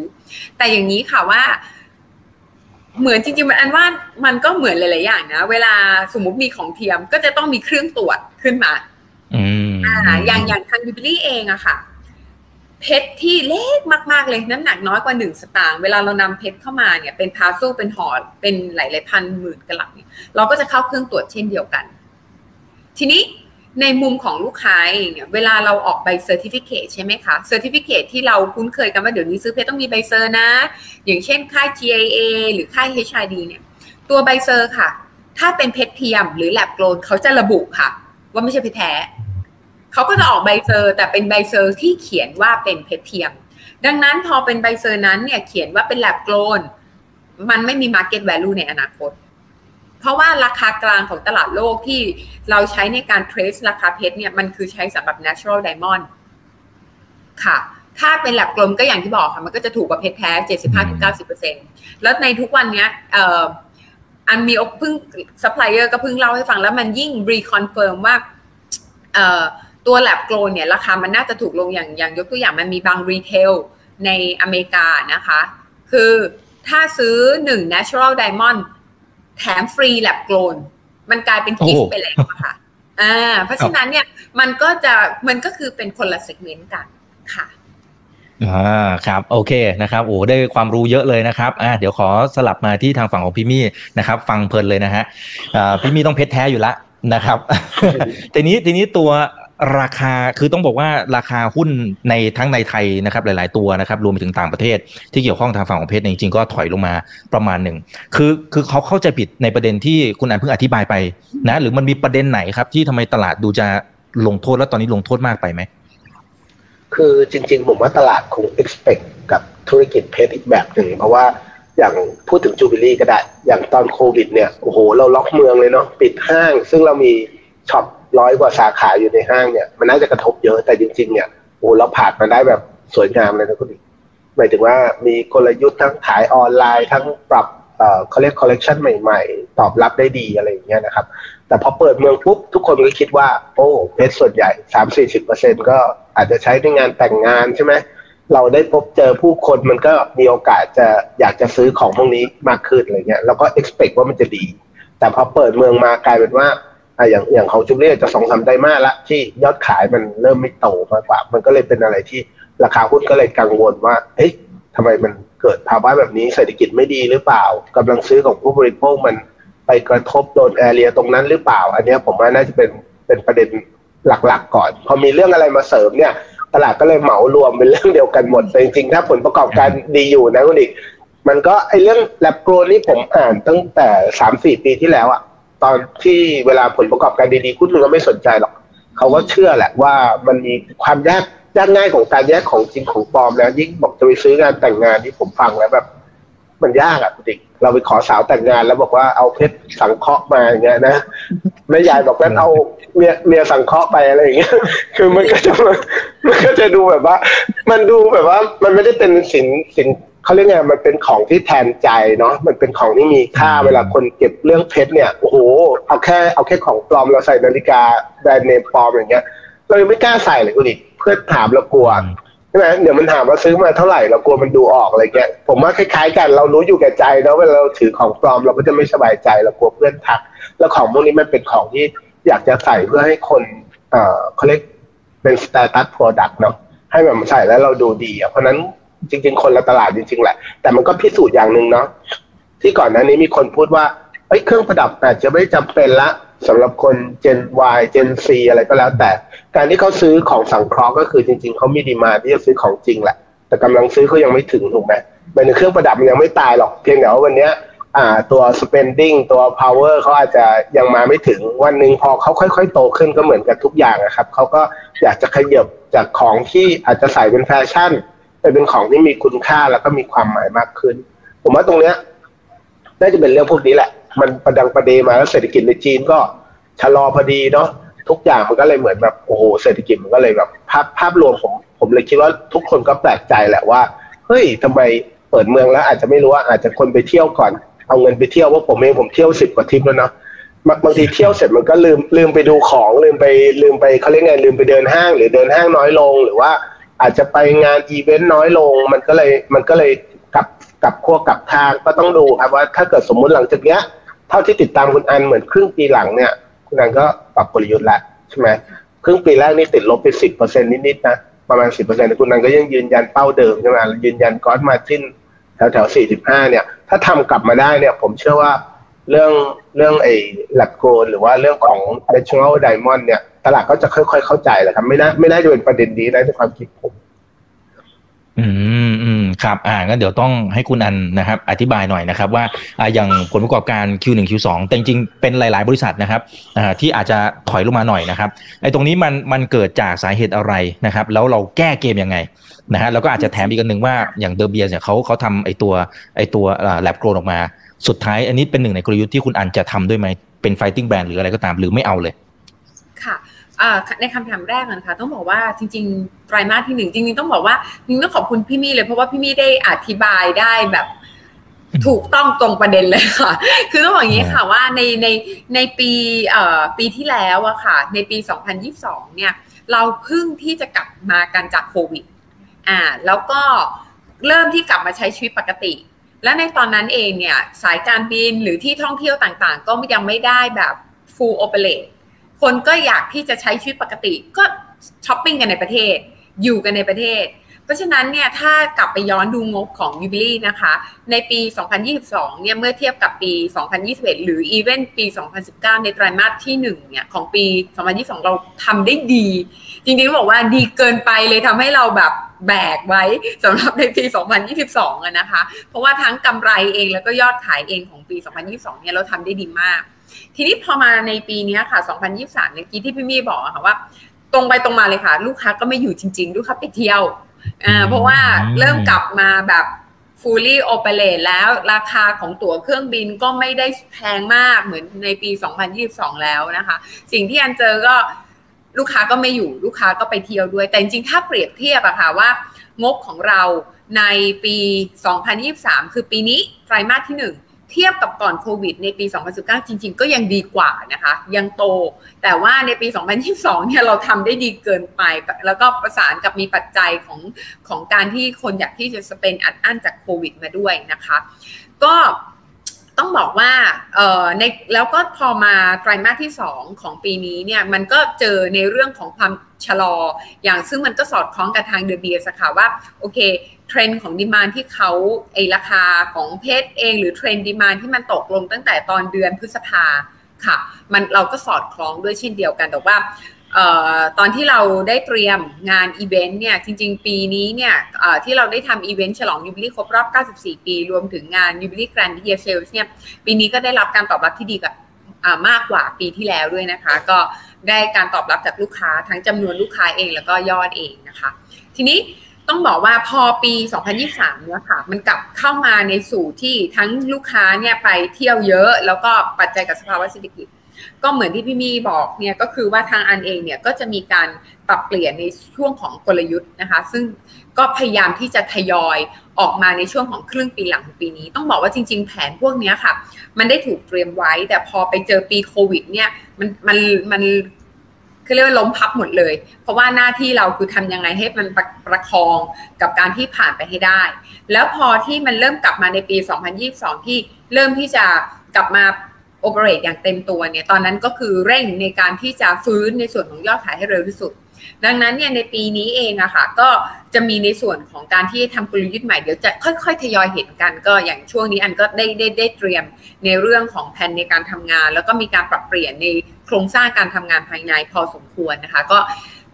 แต่อย่างนี้ค่ะว่า เหมือนจริงๆมันอันว่ามันก็เหมือนหลายๆอย่างนะ เวลาสมมติมีของเทียมก็จะต้องมีเครื่องตรวจขึ้นมาอืมอ่าอย่างอย่างทางยูบิลลี่เองอะค่ะ เพชรที่เล็กมากๆเลยน้ำหนักน้อยกว่าหนึ่งสตางค์เวลาเรานำเพชรเข้ามาเนี่ยเป็น parcel เป็นห่อเป็นหลายๆพันหมื่นกะรัตเนี่ยเราก็จะเข้าเครื่องตรวจเช่นเดียวกัน ทีนี้ ในมุมของลูกค้าเองเนี่ยเวลาเราออกใบ certificate ใช่ไหมคะ certificate ที่เราคุ้นเคยกันว่าเดี๋ยวนี้ซื้อเพชรต้องมีใบ cer นะ อย่างเช่นค่าย GIA หรือค่าย HRD เนี่ยตัวใบ cer ค่ะ ถ้าเป็นเพชรเทียมหรือ lab grown เขาจะระบุค่ะ ว่าไม่ใช่เพชรแท้เขาก็จะออกใบ cer แต่เป็นใบ cer ที่เขียนว่าเป็นเพชรเทียม ดังนั้นพอเป็นใบ cer นั้นเนี่ยเขียนว่าเป็น lab grown มันไม่มี Market Value ในอนาคต เพราะว่าราคากลางของตลาดโลกที่เราใช้ในการ trace ราคาเพชรเนี่ยมันคือใช้สำหรับ natural diamond ค่ะ ถ้าเป็น lab grown ก็อย่างที่บอกค่ะ มันก็จะถูกกว่าเพชรแท้ 75-90%แล้วในทุกวันเนี้ยเอ่ออันมีเพิ่งซัพพลายเออร์ก็เพิ่งเล่าให้ฟังแล้วมันยิ่ง reconfirm ว่าเอ่อตัว lab grown เนี่ยราคามันน่าจะถูกลงอย่างอย่างยกตัวอย่างมันมีบาง retail ในอเมริกานะคะ คือถ้าซื้อหนึ่ง natural diamond แถมฟรี lab grown มันกลายเป็น gift ไปแล้วอะค่ะอ่าเพราะฉะนั้นเนี่ยมันก็จะมันก็คือเป็นคนละเซกเมนต์กันค่ะอ่าครับโอเคนะครับโอ้ได้ความรู้เยอะเลยนะครับอ่าเดี๋ยวขอสลับมาที่ทางฝั่งของพี่มี่นะครับ ฟังเพลินเลยนะฮะอ่าพี่มี่ต้องเพชรแท้อยู่ละนะครับ ทีนี้ทีนี้ตัว ราคาคือต้องบอกว่าราคาหุ้นในทั้งในไทยนะครับหลาย ๆ ตัวนะครับรวมไปถึงต่างประเทศ ที่เกี่ยวข้องทางฝั่งของเพชรจริง ๆ ก็ถอยลงมาประมาณหนึ่งคือคือเขาเข้าใจผิดในประเด็นที่คุณอันเพิ่งอธิบายไปนะหรือมันมีประเด็นไหนครับ ที่ทำไมตลาดดูจะลงโทษแล้วตอนนี้ลงโทษมากไปไหมคือจริง ๆ ผมว่าตลาดคง expect กับธุรกิจเพชรอีกแบบหนึ่งเพราะว่าอย่างพูดถึงยูบิลลี่ก็ได้ อย่างตอนโควิดเนี่ยโอ้โหเราล็อกเมืองเลยเนาะปิดห้าง ซึ่งเรามี shop ร้อยกว่าสาขาอยู่ในห้างเนี่ยมันน่าจะกระทบเยอะแต่จริง ๆ เนี่ยโอ้เราผ่านมาได้แบบสวยงามเลยนะคุณดิหมายถึงว่ามีกลยุทธ์ทั้งขายออนไลน์ทั้งปรับเอ่อเขาเรียกคอลเลกชันใหม่ๆ ตอบรับได้ดีอะไรอย่างเงี้ยนะครับ แต่พอเปิดเมืองปุ๊บทุกคนก็คิดว่า โอ้เพชรส่วนใหญ่สามสี่สิบเปอร์เซ็นก็อาจจะใช้ในงานแต่งงานใช่ไหมเราได้พบเจอผู้คนมันก็มีโอกาสจะอยากจะซื้อของพวกนี้มากขึ้นอะไรเงี้ยแล้วก็ expect ว่ามันจะดี แต่พอเปิดเมืองมากลายเป็นว่า อะอย่างอย่างของจุเลียจะสองสามไตรมาสละที่ยอดขายมันเริ่มไม่โตมากกว่า มันก็เลยเป็นอะไรที่ราคาหุ้นก็เลยกังวลว่าเฮ้ยทำไมมันเกิดภาวะแบบนี้เศรษฐกิจไม่ดีหรือเปล่ากำลังซื้อของผู้บริโภคมันไปกระทบโดนแอเรียตรงนั้นหรือเปล่า อันนี้ผมว่าน่าจะเป็นเป็นประเด็นหลักๆ ก่อน พอมีเรื่องอะไรมาเสริมเนี่ย ตลาดก็เลยเหมารวมเป็นเรื่องเดียวกันหมดแต่จริงๆ ถ้าผลประกอบการดีอยู่นะคุณอีก มันก็ไอเรื่องแลบโกรนี่ผมอ่านตั้งแต่สามสี่ปีที่แล้วอะ ตอนที่เวลาผลประกอบการดีๆคุณมันก็ไม่สนใจหรอกเขาก็เชื่อแหละว่ามันมีความยากยากง่ายของการแยกของจริงของปลอมแล้วยิ่งบอกจะไปซื้องานแต่งงานที่ผมฟังแล้วแบบมันยากอะคุณดิเราไปขอสาวแต่งงานแล้วบอกว่าเอาเพชรสังเคราะห์มาอย่างเงี้ยนะแม่ยายบอกว่าเอาเมียเมียสังเคราะห์ไปอะไรอย่างเงี้ย คือมันก็จะมันก็จะดูแบบว่า มันดูแบบว่า มันไม่ได้เป็นสินสิน เขาเรียกไงมันเป็นของที่แทนใจเนาะมันเป็นของที่มีค่าเวลาคนเก็บเรื่องเพชรเนี่ยโอ้โหเอาแค่เอาแค่ของปลอมเราใส่นาฬิกาแบรนด์เนมปลอมอย่างเงี้ย เรายังไม่กล้าใส่เลยคุณดิเพื่อนถามเรากลัวใช่ไหมเดี๋ยวมันถามว่าซื้อมาเท่าไหร่เรากลัวมันดูออกอะไรเงี้ยผมว่าคล้ายๆกันเรารู้อยู่แก่ใจนะเวลาเราถือของปลอมเราก็จะไม่สบายใจเรากลัวเพื่อนทัก แล้วของพวกนี้มันเป็นของที่อยากจะใส่เพื่อให้คนเอ่อเขาเรียกเป็น status product เนาะให้แบบใส่แล้วเราดูดีอะเพราะนั้น จริง ๆ คนละตลาดจริง ๆ แหละ แต่มันก็พิสูจน์อย่างหนึ่งเนาะที่ก่อนหน้านี้มีคนพูดว่าเอ้ยเครื่องประดับอาจจะไม่จำเป็นละสำหรับคน Gen Y Gen C อะไรก็แล้ว แต่การที่เขาซื้อของสังเคราะห์ก็คือจริง ๆเขามีดีมาที่จะซื้อของจริงแหละ แต่กำลังซื้อเขายังไม่ถึงถูกไหมหมายถึงเครื่องประดับมันยังไม่ตายหรอกเพียงแต่ว่าวันเนี้ยอ่าตัว spending ตัว power เขาอาจจะยังมาไม่ถึงวันหนึ่งพอเขาค่อย ๆ โตขึ้นก็เหมือนกับทุกอย่างนะครับเขาก็อยากจะขยับจากของที่อาจจะใส่เป็นแฟชั่น ไปเป็นของที่มีคุณค่าแล้วก็มีความหมายมากขึ้น ผมว่าตรงเนี้ยน่าจะเป็นเรื่องพวกนี้แหละ มันประดังประเดมาแล้วเศรษฐกิจในจีนก็ชะลอพอดีเนาะทุกอย่างมันก็เลยเหมือนแบบโอ้โหเศรษฐกิจมันก็เลยแบบภาพภาพรวมผมผมเลยคิดว่าทุกคนก็แปลกใจแหละว่าเฮ้ยทำไมเปิดเมืองแล้ว อาจจะไม่รู้ว่าอาจจะคนไปเที่ยวก่อน เอาเงินไปเที่ยวว่าผมเองผมเที่ยวสิบกว่าทริปแล้วเนาะบางบางทีเที่ยวเสร็จมันก็ลืมลืมไปดูของลืมไปลืมไปเขาเรียกไงลืมไปเดินห้าง หรือเดินห้างน้อยลงหรือว่า อาจจะไปงานอีเวนต์น้อยลง มันก็เลยมันก็เลยกลับกับขั้วกับทางก็ต้องดูครับว่าถ้าเกิดสมมุติหลังจากเนี้ย เท่าที่ติดตามคุณอันเหมือนครึ่งปีหลังเนี่ย คุณอันก็ปรับกลยุทธ์ล้วใช่ไหมครึ่งปีแรกนี่ติดลบไปสิบเปอร์เซ็นต์นิดๆนะประมาณสิบเปอร์เซ็นต์คุณนันก็ยังยืนยันเป้าเดิมใช่ไหมยืนยันก้อนมาจิ้นแถวแถวสี่สิบห้าเนี่ย ถ้าทำกลับมาได้เนี่ย ผมเชื่อว่า เรื่องเรื่องไอ้หลักโกลหรือว่าเรื่องของ natural diamond เนี่ย ตลาดก็จะค่อยๆเข้าใจแหละครับ ไม่น่าไม่น่าจะเป็นประเด็นนี้นะในความคิดผม อืมอืมครับอ่างั้นเดี๋ยวต้องให้คุณอันนะครับ อธิบายหน่อยนะครับ ว่าอ่าอย่างผลประกอบการ Q1 Q2 แต่จริงๆเป็นหลาย ๆ บริษัทนะครับอ่าที่อาจจะถอยลงมาหน่อยนะครับไอ้ตรงนี้มันมันเกิดจากสาเหตุอะไรนะครับ แล้วเราแก้เกมยังไงนะฮะแล้วก็อาจจะแถมอีกอันหนึ่งว่าอย่างเดอร์เบียเนี่ยเขาเขาทำไอ้ตัวไอ้ตัว lab grown ออกมา สุดท้ายอันนี้เป็นหนึ่งในกลยุทธ์ที่คุณอันจะทำด้วยไหมเป็น fighting brand หรืออะไรก็ตามหรือไม่เอาเลย ค่ะในคำถามแรกนะคะต้องบอกว่าจริงๆไตรมาสที่หนึ่งจริงๆต้องบอกว่าจริงต้องขอบคุณพี่มี่เลยเพราะว่าพี่มี่ได้อธิบายได้แบบถูกต้องตรงประเด็นเลยค่ะ คือต้องบอกอย่างนี้ค่ะว่าในในในปีเอ่อปีที่แล้วอะค่ะ ในปี 2022 เนี่ย เราเพิ่งที่จะกลับมากันจากโควิดอ่าแล้วก็เริ่มที่กลับมาใช้ชีวิตปกติ และในตอนนั้นเองเนี่ยสายการบินหรือที่ท่องเที่ยวต่างๆ ก็ยังไม่ได้แบบ full operate คนก็อยากที่จะใช้ชีวิตปกติก็ช้อปปิ้งกันในประเทศ อยู่กันในประเทศ เพราะฉะนั้นเนี่ยถ้ากลับไปย้อนดูงบของยูบิลลี่นะคะ ในปี 2022 เนี่ยเมื่อเทียบกับปี 2021 หรืออีเวนต์ปี 2019 ในไตรมาสที่ 1 เนี่ยของปี 2022 เราทำได้ดี จริงๆบอกว่าดีเกินไปเลยทำให้เราแบบแบกไว้สำหรับในปี 2022นะคะ เพราะว่าทั้งกำไรเองแล้วก็ยอดขายเองของปี 2022 เนี่ยเราทำได้ดีมาก ทีนี้พอมาในปีนี้ค่ะ 2023เมื่อกี้ที่พี่มี่บอกค่ะว่า ตรงไปตรงมาเลยค่ะ ลูกค้าก็ไม่อยู่จริง ๆ ลูกค้าไปเที่ยว เพราะว่าเริ่มกลับมาแบบ fully operate แล้ว ราคาของตั๋วเครื่องบินก็ไม่ได้แพงมากเหมือนในปี 2022 แล้วนะคะ สิ่งที่อันเจอก็ลูกค้าก็ไม่อยู่ลูกค้าก็ไปเที่ยวด้วย แต่จริงๆ ถ้าเปรียบเทียบอะค่ะว่างบของเราในปี 2023 คือปีนี้ไตรมาสที่ 1 เทียบกับก่อนโควิดในปี 2019 จริง ๆ ก็ยังดีกว่านะคะ ยังโต แต่ว่าในปี 2022 เนี่ยเราทำได้ดีเกินไป แล้วก็ประสานกับมีปัจจัยของของการที่คนอยากที่จะสเปนอัดอั้นจากโควิดมาด้วยนะคะ ก็ ต้องบอกว่าเอ่อในแล้วก็พอมาไตรมาสที่ 2 ของปีนี้เนี่ยมันก็เจอในเรื่องของความชะลอ อย่างซึ่งมันก็สอดคล้องกับทาง De Beers ค่ะว่าโอเคเทรนด์ของ demand ที่เขาไอราคาของเพชรเอง หรือเทรนด์ demand ที่มันตกลงตั้งแต่ตอนเดือนพฤษภาค่ะ มันเราก็สอดคล้องด้วยเช่นเดียวกันแต่ว่า ตอนที่เราได้เตรียมงานอีเวนต์เนี่ยจริง ๆ ปีนี้เนี่ยที่เราได้ทำอีเวนต์ฉลองยูบิลี่ครบรอบ 94 ปี รวมถึงงานยูบิลี่ Grand Year Sales เนี่ยปีนี้ก็ได้รับการตอบรับที่ดีกับมากกว่าปีที่แล้วด้วยนะคะ ก็ได้การตอบรับจากลูกค้าทั้งจำนวนลูกค้าเองแล้วก็ยอดเองนะคะ ทีนี้ต้องบอกว่าพอปี 2023 เนี่ยค่ะ มันกลับเข้ามาในสู่ที่ทั้งลูกค้าเนี่ยไปเที่ยวเยอะ แล้วก็ปัจจัยกับสภาวะเศรษฐกิจ ก็เหมือนที่พี่มี่บอกเนี่ยก็คือว่าทางอันเองเนี่ยก็จะมีการปรับเปลี่ยนในช่วงของกลยุทธ์นะคะ ซึ่งก็พยายามที่จะทยอยออกมาในช่วงของครึ่งปีหลังของปีนี้ ต้องบอกว่าจริง ๆ แผนพวกนี้ค่ะ มันได้ถูกเตรียมไว้ แต่พอไปเจอปีโควิดเนี่ยมันมันมันคือเรียกว่าล้มพับหมดเลย เพราะว่าหน้าที่เราคือทำยังไงให้มันประประคองกับการที่ผ่านไปให้ได้ แล้วพอที่มันเริ่มกลับมาในปี 2022 ที่เริ่มที่จะกลับมา โอเปเรตอย่างเต็มตัวเนี่ยตอนนั้นก็คือเร่งในการที่จะฟื้นในส่วนของยอดขายให้เร็วที่สุด ดังนั้นเนี่ยในปีนี้เองอะค่ะก็จะมีในส่วนของการที่ทำกลยุทธ์ใหม่เดี๋ยวจะค่อยๆทยอยเห็นกันก็อย่างช่วงนี้อันก็ได้ได้ได้เตรียมในเรื่องของแผนในการทำงาน แล้วก็มีการปรับเปลี่ยนในโครงสร้างการทำงานภายในพอสมควรนะคะ ก็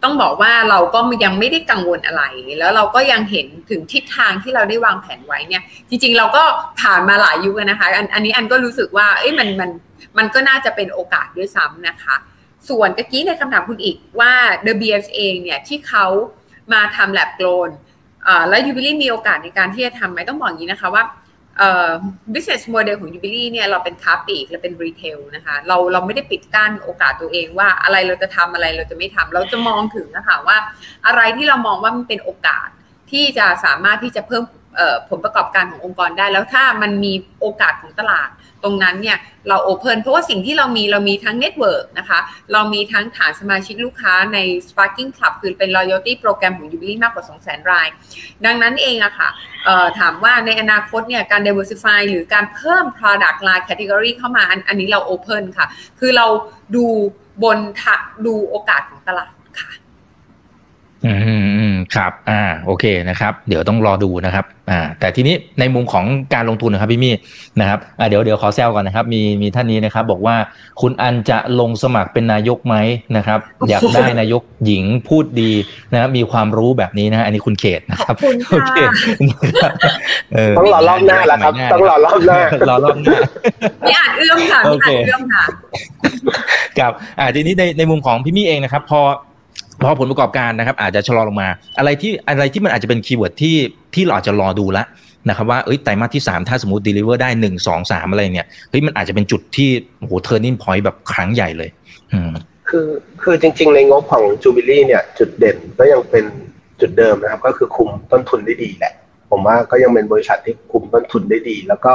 ต้องบอกว่าเราก็ยังไม่ได้กังวลอะไร แล้วเราก็ยังเห็นถึงทิศทางที่เราได้วางแผนไว้เนี่ย จริง ๆ เราก็ผ่านมาหลายยุคนะคะ อันอันนี้อันก็รู้สึกว่า เอ้ยมันมันมันก็น่าจะเป็นโอกาสด้วยซ้ำนะคะ ส่วนตะกี้ในคำถามคุณอีกว่า De Beers เองเนี่ยที่เขามาทำ lab grown แล้วยูบิลี่มีโอกาสในการที่จะทำไหมต้องบอกอย่างนี้นะคะว่า business model ของ Jubilee เนี่ยเราเป็นค้าปลีกและเป็น retail นะคะเราเราไม่ได้ปิดกั้นโอกาสตัวเองว่าอะไรเราจะทำอะไรเราจะไม่ทำเราจะมองถึงนะคะว่าอะไรที่เรามองว่ามันเป็นโอกาสที่จะสามารถที่จะเพิ่ม ผลประกอบการขององค์กรได้ แล้วถ้ามันมีโอกาสของตลาดตรงนั้นเนี่ยเรา open เพราะว่าสิ่งที่เรามีเรามีทั้ง network นะคะ เรามีทั้งฐานสมาชิกลูกค้าใน Sparkling Club คือเป็น loyalty โปรแกรมของ Jubilee มากกว่า 200,000 ราย ดังนั้นเองอะค่ะถามว่าในอนาคตเนี่ยการ diversify หรือการเพิ่ม product line category เข้ามาอันอันนี้เรา open ค่ะ คือเราดูบนดูโอกาสของตลาดค่ะอืม ครับ อ่า โอเคนะครับ เดี๋ยวต้องรอดูนะครับ อ่า แต่ทีนี้ในมุมของการลงทุนนะครับพี่มี่นะครับ อ่าเดี๋ยวเดี๋ยวขอแซวก่อนนะครับ มีมีท่านนี้นะครับ บอกว่าคุณอันจะลงสมัครเป็นนายกไหมนะครับ อยากได้นายกหญิงพูดดีนะครับมีความรู้แบบนี้นะอันนี้คุณเขตนะครับโอเคต้องรอรอบหน้าละครับ ต้องรอรอบหน้ารอรอบหน้าไม่อาจเอื้อมค่ะไม่อาจเอื้อมค่ะกับอ่าทีนี้ในในมุมของพี่มี่เองนะครับ พอ พอผลประกอบการนะครับอาจจะชะลอลงมา อะไรที่อะไรที่มันอาจจะเป็น keyword ที่ที่เราอาจจะรอดูละนะครับว่าเอ้ยไตรมาสที่ 3 ถ้าสมมติ deliver ได้ 1 2 3 อะไรเนี่ยเฮ้ยมันอาจจะเป็นจุดที่โอ้โห turning point แบบครั้งใหญ่เลยอืมคือคือจริง ๆ ในงบของจูบิลี่เนี่ย จุดเด่นก็ยังเป็นจุดเดิมนะครับ ก็คือคุมต้นทุนได้ดีแหละ ผมว่าก็ยังเป็นบริษัทที่คุมต้นทุนได้ดี แล้วก็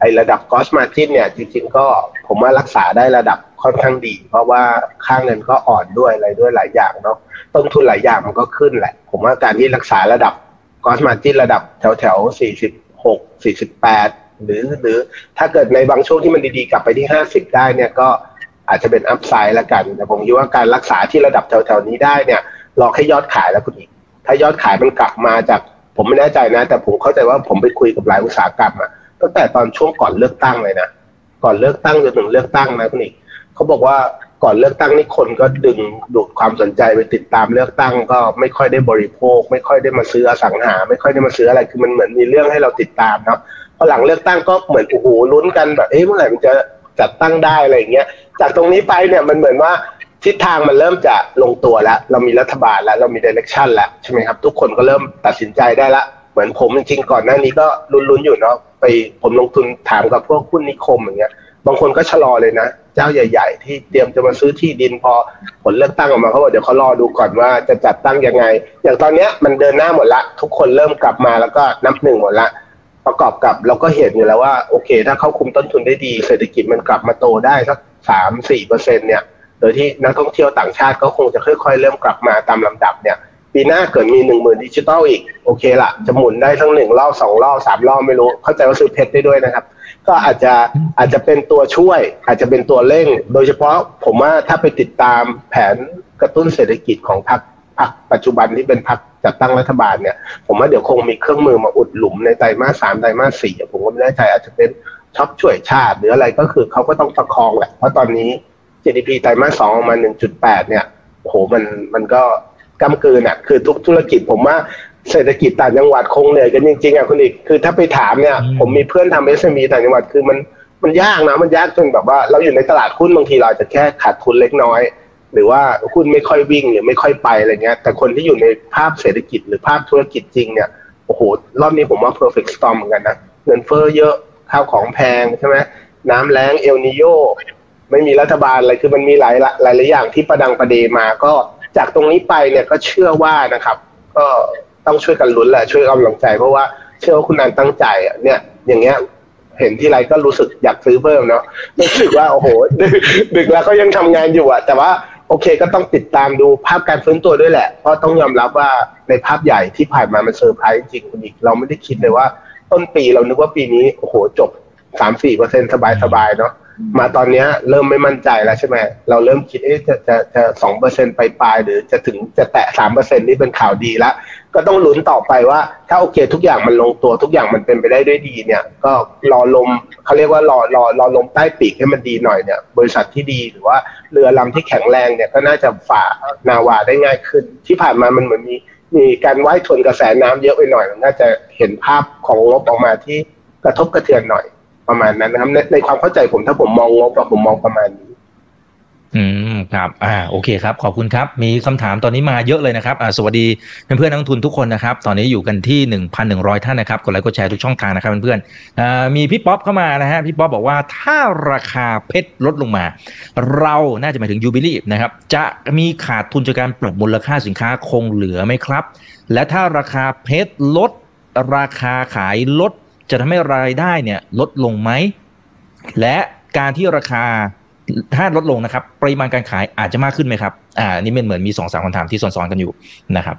ไอระดับ gross margin เนี่ย จริง ๆ ก็ผมว่ารักษาได้ระดับค่อนข้างดี เพราะว่าค่างเงินก็อ่อนด้วยอะไรด้วยหลายอย่างเนาะ ต้นทุนหลายอย่างมันก็ขึ้นแหละ ผมว่าการที่รักษาระดับกอสมาจินระดับแถวแถวสี่สิบหกสี่สิบแปดหรือหรือถ้าเกิดในบางช่วงที่มันดีๆ กลับไปที่ห้าสิบได้เนี่ยก็อาจจะเป็นอัพไซด์ละกัน แต่ผมคิดว่าการรักษาที่ระดับแถวๆนี้ได้เนี่ยรอแค่ยอดขายแล้วคุณอีก ถ้ายอดขายมันกลับมาจากผมไม่แน่ใจนะ แต่ผมเข้าใจว่าผมไปคุยกับหลายอุตสาหกรรมอะตั้งแต่ตอนช่วงก่อนเลือกตั้งเลยนะก่อนเลือกตั้งจนถึงเลือกตั้งนะคุณอีกเขาบอกว่า ก่อนเลือกตั้งนี่คนก็ดึงดูดความสนใจไปติดตามเลือกตั้ง ก็ไม่ค่อยได้บริโภค ไม่ค่อยได้มาซื้ออสังหา ไม่ค่อยได้มาซื้ออะไรคือมันเหมือนมีเรื่องให้เราติดตามเนาะพอหลังเลือกตั้งก็เหมือนโอ้โหลุ้นกันแบบเอ๊ะเมื่อไหร่มันจะจัดตั้งได้อะไรอย่างเงี้ยจากตรงนี้ไปเนี่ยมันเหมือนว่าทิศทางมันเริ่มจะลงตัวแล้ว เรามีรัฐบาลแล้วเรามีดิเรกชันแล้วใช่ไหมครับ ทุกคนก็เริ่มตัดสินใจได้ละเหมือนผมจริงๆก่อนหน้านี้ก็ลุ้นๆอยู่เนาะไปผมลงทุนถามกับพวกหุ้นนิคมอย่างเงี้ย บางคนก็ชะลอเลยนะ เจ้าใหญ่ ๆ ที่เตรียมจะมาซื้อที่ดินพอผลเลือกตั้งออกมาเขาบอกเดี๋ยวเขารอดูก่อนว่าจะจัดตั้งยังไง อย่างตอนนี้มันเดินหน้าหมดละ ทุกคนเริ่มกลับมาแล้วก็นับหนึ่งหมดละ ประกอบกับเราก็เห็นอยู่แล้วว่าโอเค ถ้าเขาคุมต้นทุนได้ดี เศรษฐกิจมันกลับมาโตได้สักสามสี่เปอร์เซ็นเนี่ย โดยที่นักท่องเที่ยวต่างชาติก็คงจะค่อย ๆ เริ่มกลับมาตามลำดับเนี่ย ปีหน้าเกิดมีหนึ่งหมื่นดิจิตอลอีก โอเคละจะหมุนได้ทั้งหนึ่งรอบสองรอบสามรอบไม่รู้ เข้าใจว่าซื้อเพชรได้ด้วยนะครับ ก็อาจจะอาจจะเป็นตัวช่วย อาจจะเป็นตัวเร่ง โดยเฉพาะผมว่าถ้าไปติดตามแผนกระตุ้นเศรษฐกิจของพรรคพรรคปัจจุบันที่เป็นพรรคจัดตั้งรัฐบาลเนี่ย ผมว่าเดี๋ยวคงมีเครื่องมือมาอุดหลุมในไตรมาสสามไตรมาสสี่ผมก็ไม่แน่ใจอาจจะเป็นช็อปช่วยชาติหรืออะไรก็คือเขาก็ต้องประคองแหละเพราะตอนนี้ GDP ไตรมาสสองออกมาหนึ่งจุดแปดเนี่ยโหมันมันก็ กำกืนอะคือทุกธุรกิจผมว่าเศรษฐกิจต่างจังหวัดคงเหนื่อยกันจริงๆอะคุณอีกคือถ้าไปถามเนี่ย ผมมีเพื่อนทำเอสเอ็มีต่างจังหวัดคือมันมันยากนะมันยากจนแบบว่า เราอยู่ในตลาดหุ้นบางทีเราจะแค่ขาดทุนเล็กน้อย หรือว่าหุ้นไม่ค่อยวิ่งหรือไม่ค่อยไปอะไรเงี้ย แต่คนที่อยู่ในภาพเศรษฐกิจหรือภาพธุรกิจจริงเนี่ยโอ้โหรอบนี้ผมว่า perfect storm เหมือนกันนะเงินเฟ้อเยอะข้าวของแพงใช่ไหมน้ำแล้งเอลนีโญไม่มีรัฐบาลอะไรคือมันมีหลายหลายหลายอย่างที่ประดังประเดมาก็ จากตรงนี้ไปเนี่ยก็เชื่อว่านะครับ ก็ต้องช่วยกันลุ้นแหละช่วยกำลังใจเพราะว่าเชื่อว่าคุณอันตั้งใจอะเนี่ยอย่างเงี้ยเห็นทีไรก็รู้สึกอยากซื้อเพิ่มเนาะรู้สึกว่าโอ้โหดึกแล้วก็ยังทำงานอยู่อะแต่ว่าโอเคก็ต้องติดตามดูภาพการฟื้นตัวด้วยแหละ เพราะต้องยอมรับว่าในภาพใหญ่ที่ผ่านมามันเซอร์ไพรส์จริงคุณอีก เราไม่ได้คิดเลยว่า ต้นปีเรานึกว่าปีนี้โอ้โหจบสามสี่เปอร์เซ็นสบายสบายเนาะ มาตอนนี้เริ่มไม่มั่นใจแล้วใช่ไหมเราเริ่มคิดเอ๊ะจะจะจะสองเปอร์เซ็นไปปลายหรือจะถึงจะแตะสามเปอร์เซ็นนี่เป็นข่าวดีแล้ว ก็ต้องลุ้นต่อไปว่า ถ้าโอเคทุกอย่างมันลงตัวทุกอย่างมันเป็นไปได้ด้วยดีเนี่ย ก็รอลมเขาเรียกว่ารอรอรอลมใต้ปีกให้มันดีหน่อยเนี่ย บริษัทที่ดีหรือว่าเรือลำที่แข็งแรงเนี่ยก็น่าจะฝ่านาวาได้ง่ายขึ้น ที่ผ่านมามันเหมือนมีมีการว่ายทวนกระแสน้ำเยอะไปหน่อยน่าจะเห็นภาพของงบออกมาที่กระทบกระเทือนหน่อย ประมาณนั้นนะครับในในความเข้าใจผมถ้าผมมองงบผมมองประมาณนี้อืมครับอ่าโอเคครับ ขอบคุณครับ มีคำถามตอนนี้มาเยอะเลยนะครับอ่าสวัสดีเพื่อนเพื่อนนักลงทุนทุกคนนะครับ ตอนนี้อยู่กันที่หนึ่งพันหนึ่งร้อยท่านนะครับกดไลค์กดแชร์ทุกช่องทางนะครับเพื่อนๆอ่ามีพี่ป๊อปเข้ามานะฮะพี่ป๊อปบอกว่าถ้าราคาเพชรลดลงมา เราน่าจะหมายถึงยูบิลี่นะครับ จะมีขาดทุนจากการปรับมูลค่าสินค้าคงเหลือไหมครับ และถ้าราคาเพชรลดราคาขายลด จะทำให้รายได้เนี่ยลดลงไหม และการที่ราคาถ้าลดลงนะครับ ปริมาณการขายอาจจะมากขึ้นไหมครับ อ่า นี่เป็นเหมือนมีสองสามคำถามที่ซ้อนๆกันอยู่นะครับ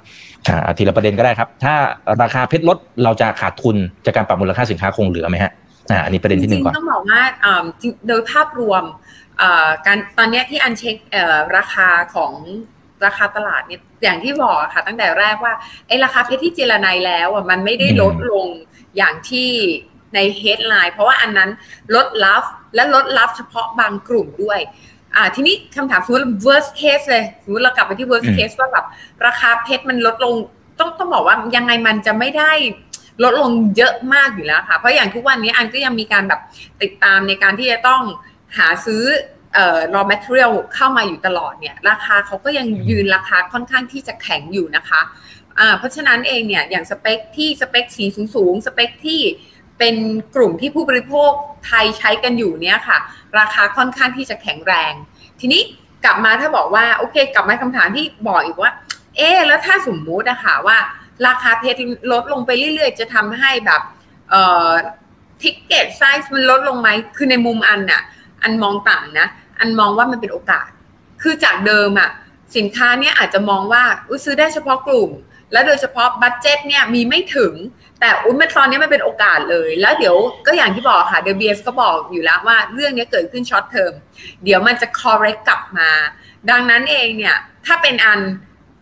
อ่า ทีละประเด็นก็ได้ครับ ถ้าราคาเพชรลดเราจะขาดทุนจากการปรับมูลค่าสินค้าคงเหลือไหมฮะ อ่า อันนี้ประเด็นที่หนึ่งก่อนต้องบอกว่าโดยภาพรวมการตอนนี้ที่อันเช็คราคาของราคาตลาดเนี่ยอย่างที่บอกค่ะตั้งแต่แรกว่าไอ้ราคาเพชรที่เจรไนแล้วอะมันไม่ได้ลดลง อย่างที่ในเฮดไลน์เพราะว่าอันนั้นลดลับและลดลับเฉพาะบางกลุ่มด้วยอ่าทีนี้คำถามสมมติ worst case เลยสมมติเรากลับไปที่ worst case ว่าแบบราคาเพชรมันลดลงต้องต้องบอกว่ายังไงมันจะไม่ได้ลดลงเยอะมากอยู่แล้วค่ะ เพราะอย่างทุกวันนี้อันก็ยังมีการแบบติดตามในการที่จะต้องหาซื้อเอ่อ raw material เข้ามาอยู่ตลอดเนี่ย ราคาเขาก็ยังยืนราคาค่อนข้างที่จะแข็งอยู่นะคะอ่า เพราะฉะนั้นเองเนี่ยอย่างสเปคที่สเปคสีสูงๆสเปคที่เป็นกลุ่มที่ผู้บริโภคไทยใช้กันอยู่เนี่ยค่ะ ราคาค่อนข้างที่จะแข็งแรง ทีนี้กลับมาถ้าบอกว่าโอเค กลับมาคำถามที่บอกอีกว่า เอ๊แล้วถ้าสมมุติอะค่ะว่า ราคาเพชรลดลงไปเรื่อยๆ จะทำให้แบบเอ่อ ticket size มันลดลงไหมคือในมุมอันน่ะอันมองต่างนะ อันมองว่ามันเป็นโอกาส คือจากเดิมอะสินค้าเนี่ยอาจจะมองว่าซื้อได้เฉพาะกลุ่ม และโดยเฉพาะ budget เนี่ยมีไม่ถึง แต่อุ้ยตอนนี้มันเป็นโอกาสเลย แล้วเดี๋ยวก็อย่างที่บอกค่ะ De Beers ก็บอกอยู่แล้วว่าเรื่องนี้เกิดขึ้น short termเดี๋ยวมันจะ correct กลับมา ดังนั้นเองเนี่ย ถ้าเป็นอัน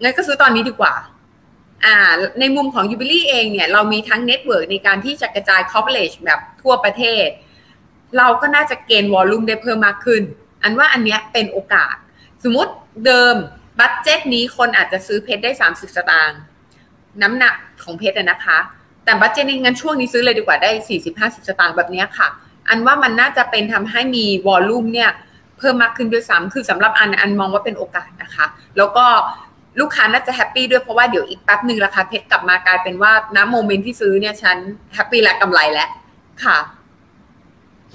งั้นก็ซื้อตอนนี้ดีกว่าอ่า ในมุมของยูบิลี่เองเนี่ยเรามีทั้ง network ในการที่จะกระจาย coverage แบบทั่วประเทศ เราก็น่าจะ gain volume ได้เพิ่มมากขึ้น อันว่าอันเนี้ยเป็นโอกาส สมมติเดิม budget นี้คนอาจจะซื้อเพชรได้ 30 สตางค์ น้ำหนักของเพชรนะคะ แต่ budget นี้งั้นช่วงนี้ซื้อเลยดีกว่าได้สี่สิบห้าสิบสตางค์แบบนี้ค่ะ อันว่ามันน่าจะเป็นทำให้มี volume เนี่ยเพิ่มมากขึ้นด้วยซ้ำคือสำหรับอันอันมองว่าเป็นโอกาสนะคะ แล้วก็ลูกค้าน่าจะ happy ด้วยเพราะว่าเดี๋ยวอีกแป๊บหนึ่งราคาเพชรกลับมากลายเป็นว่าณ moment ที่ซื้อเนี่ยฉัน happy และกำไรแล้วค่ะ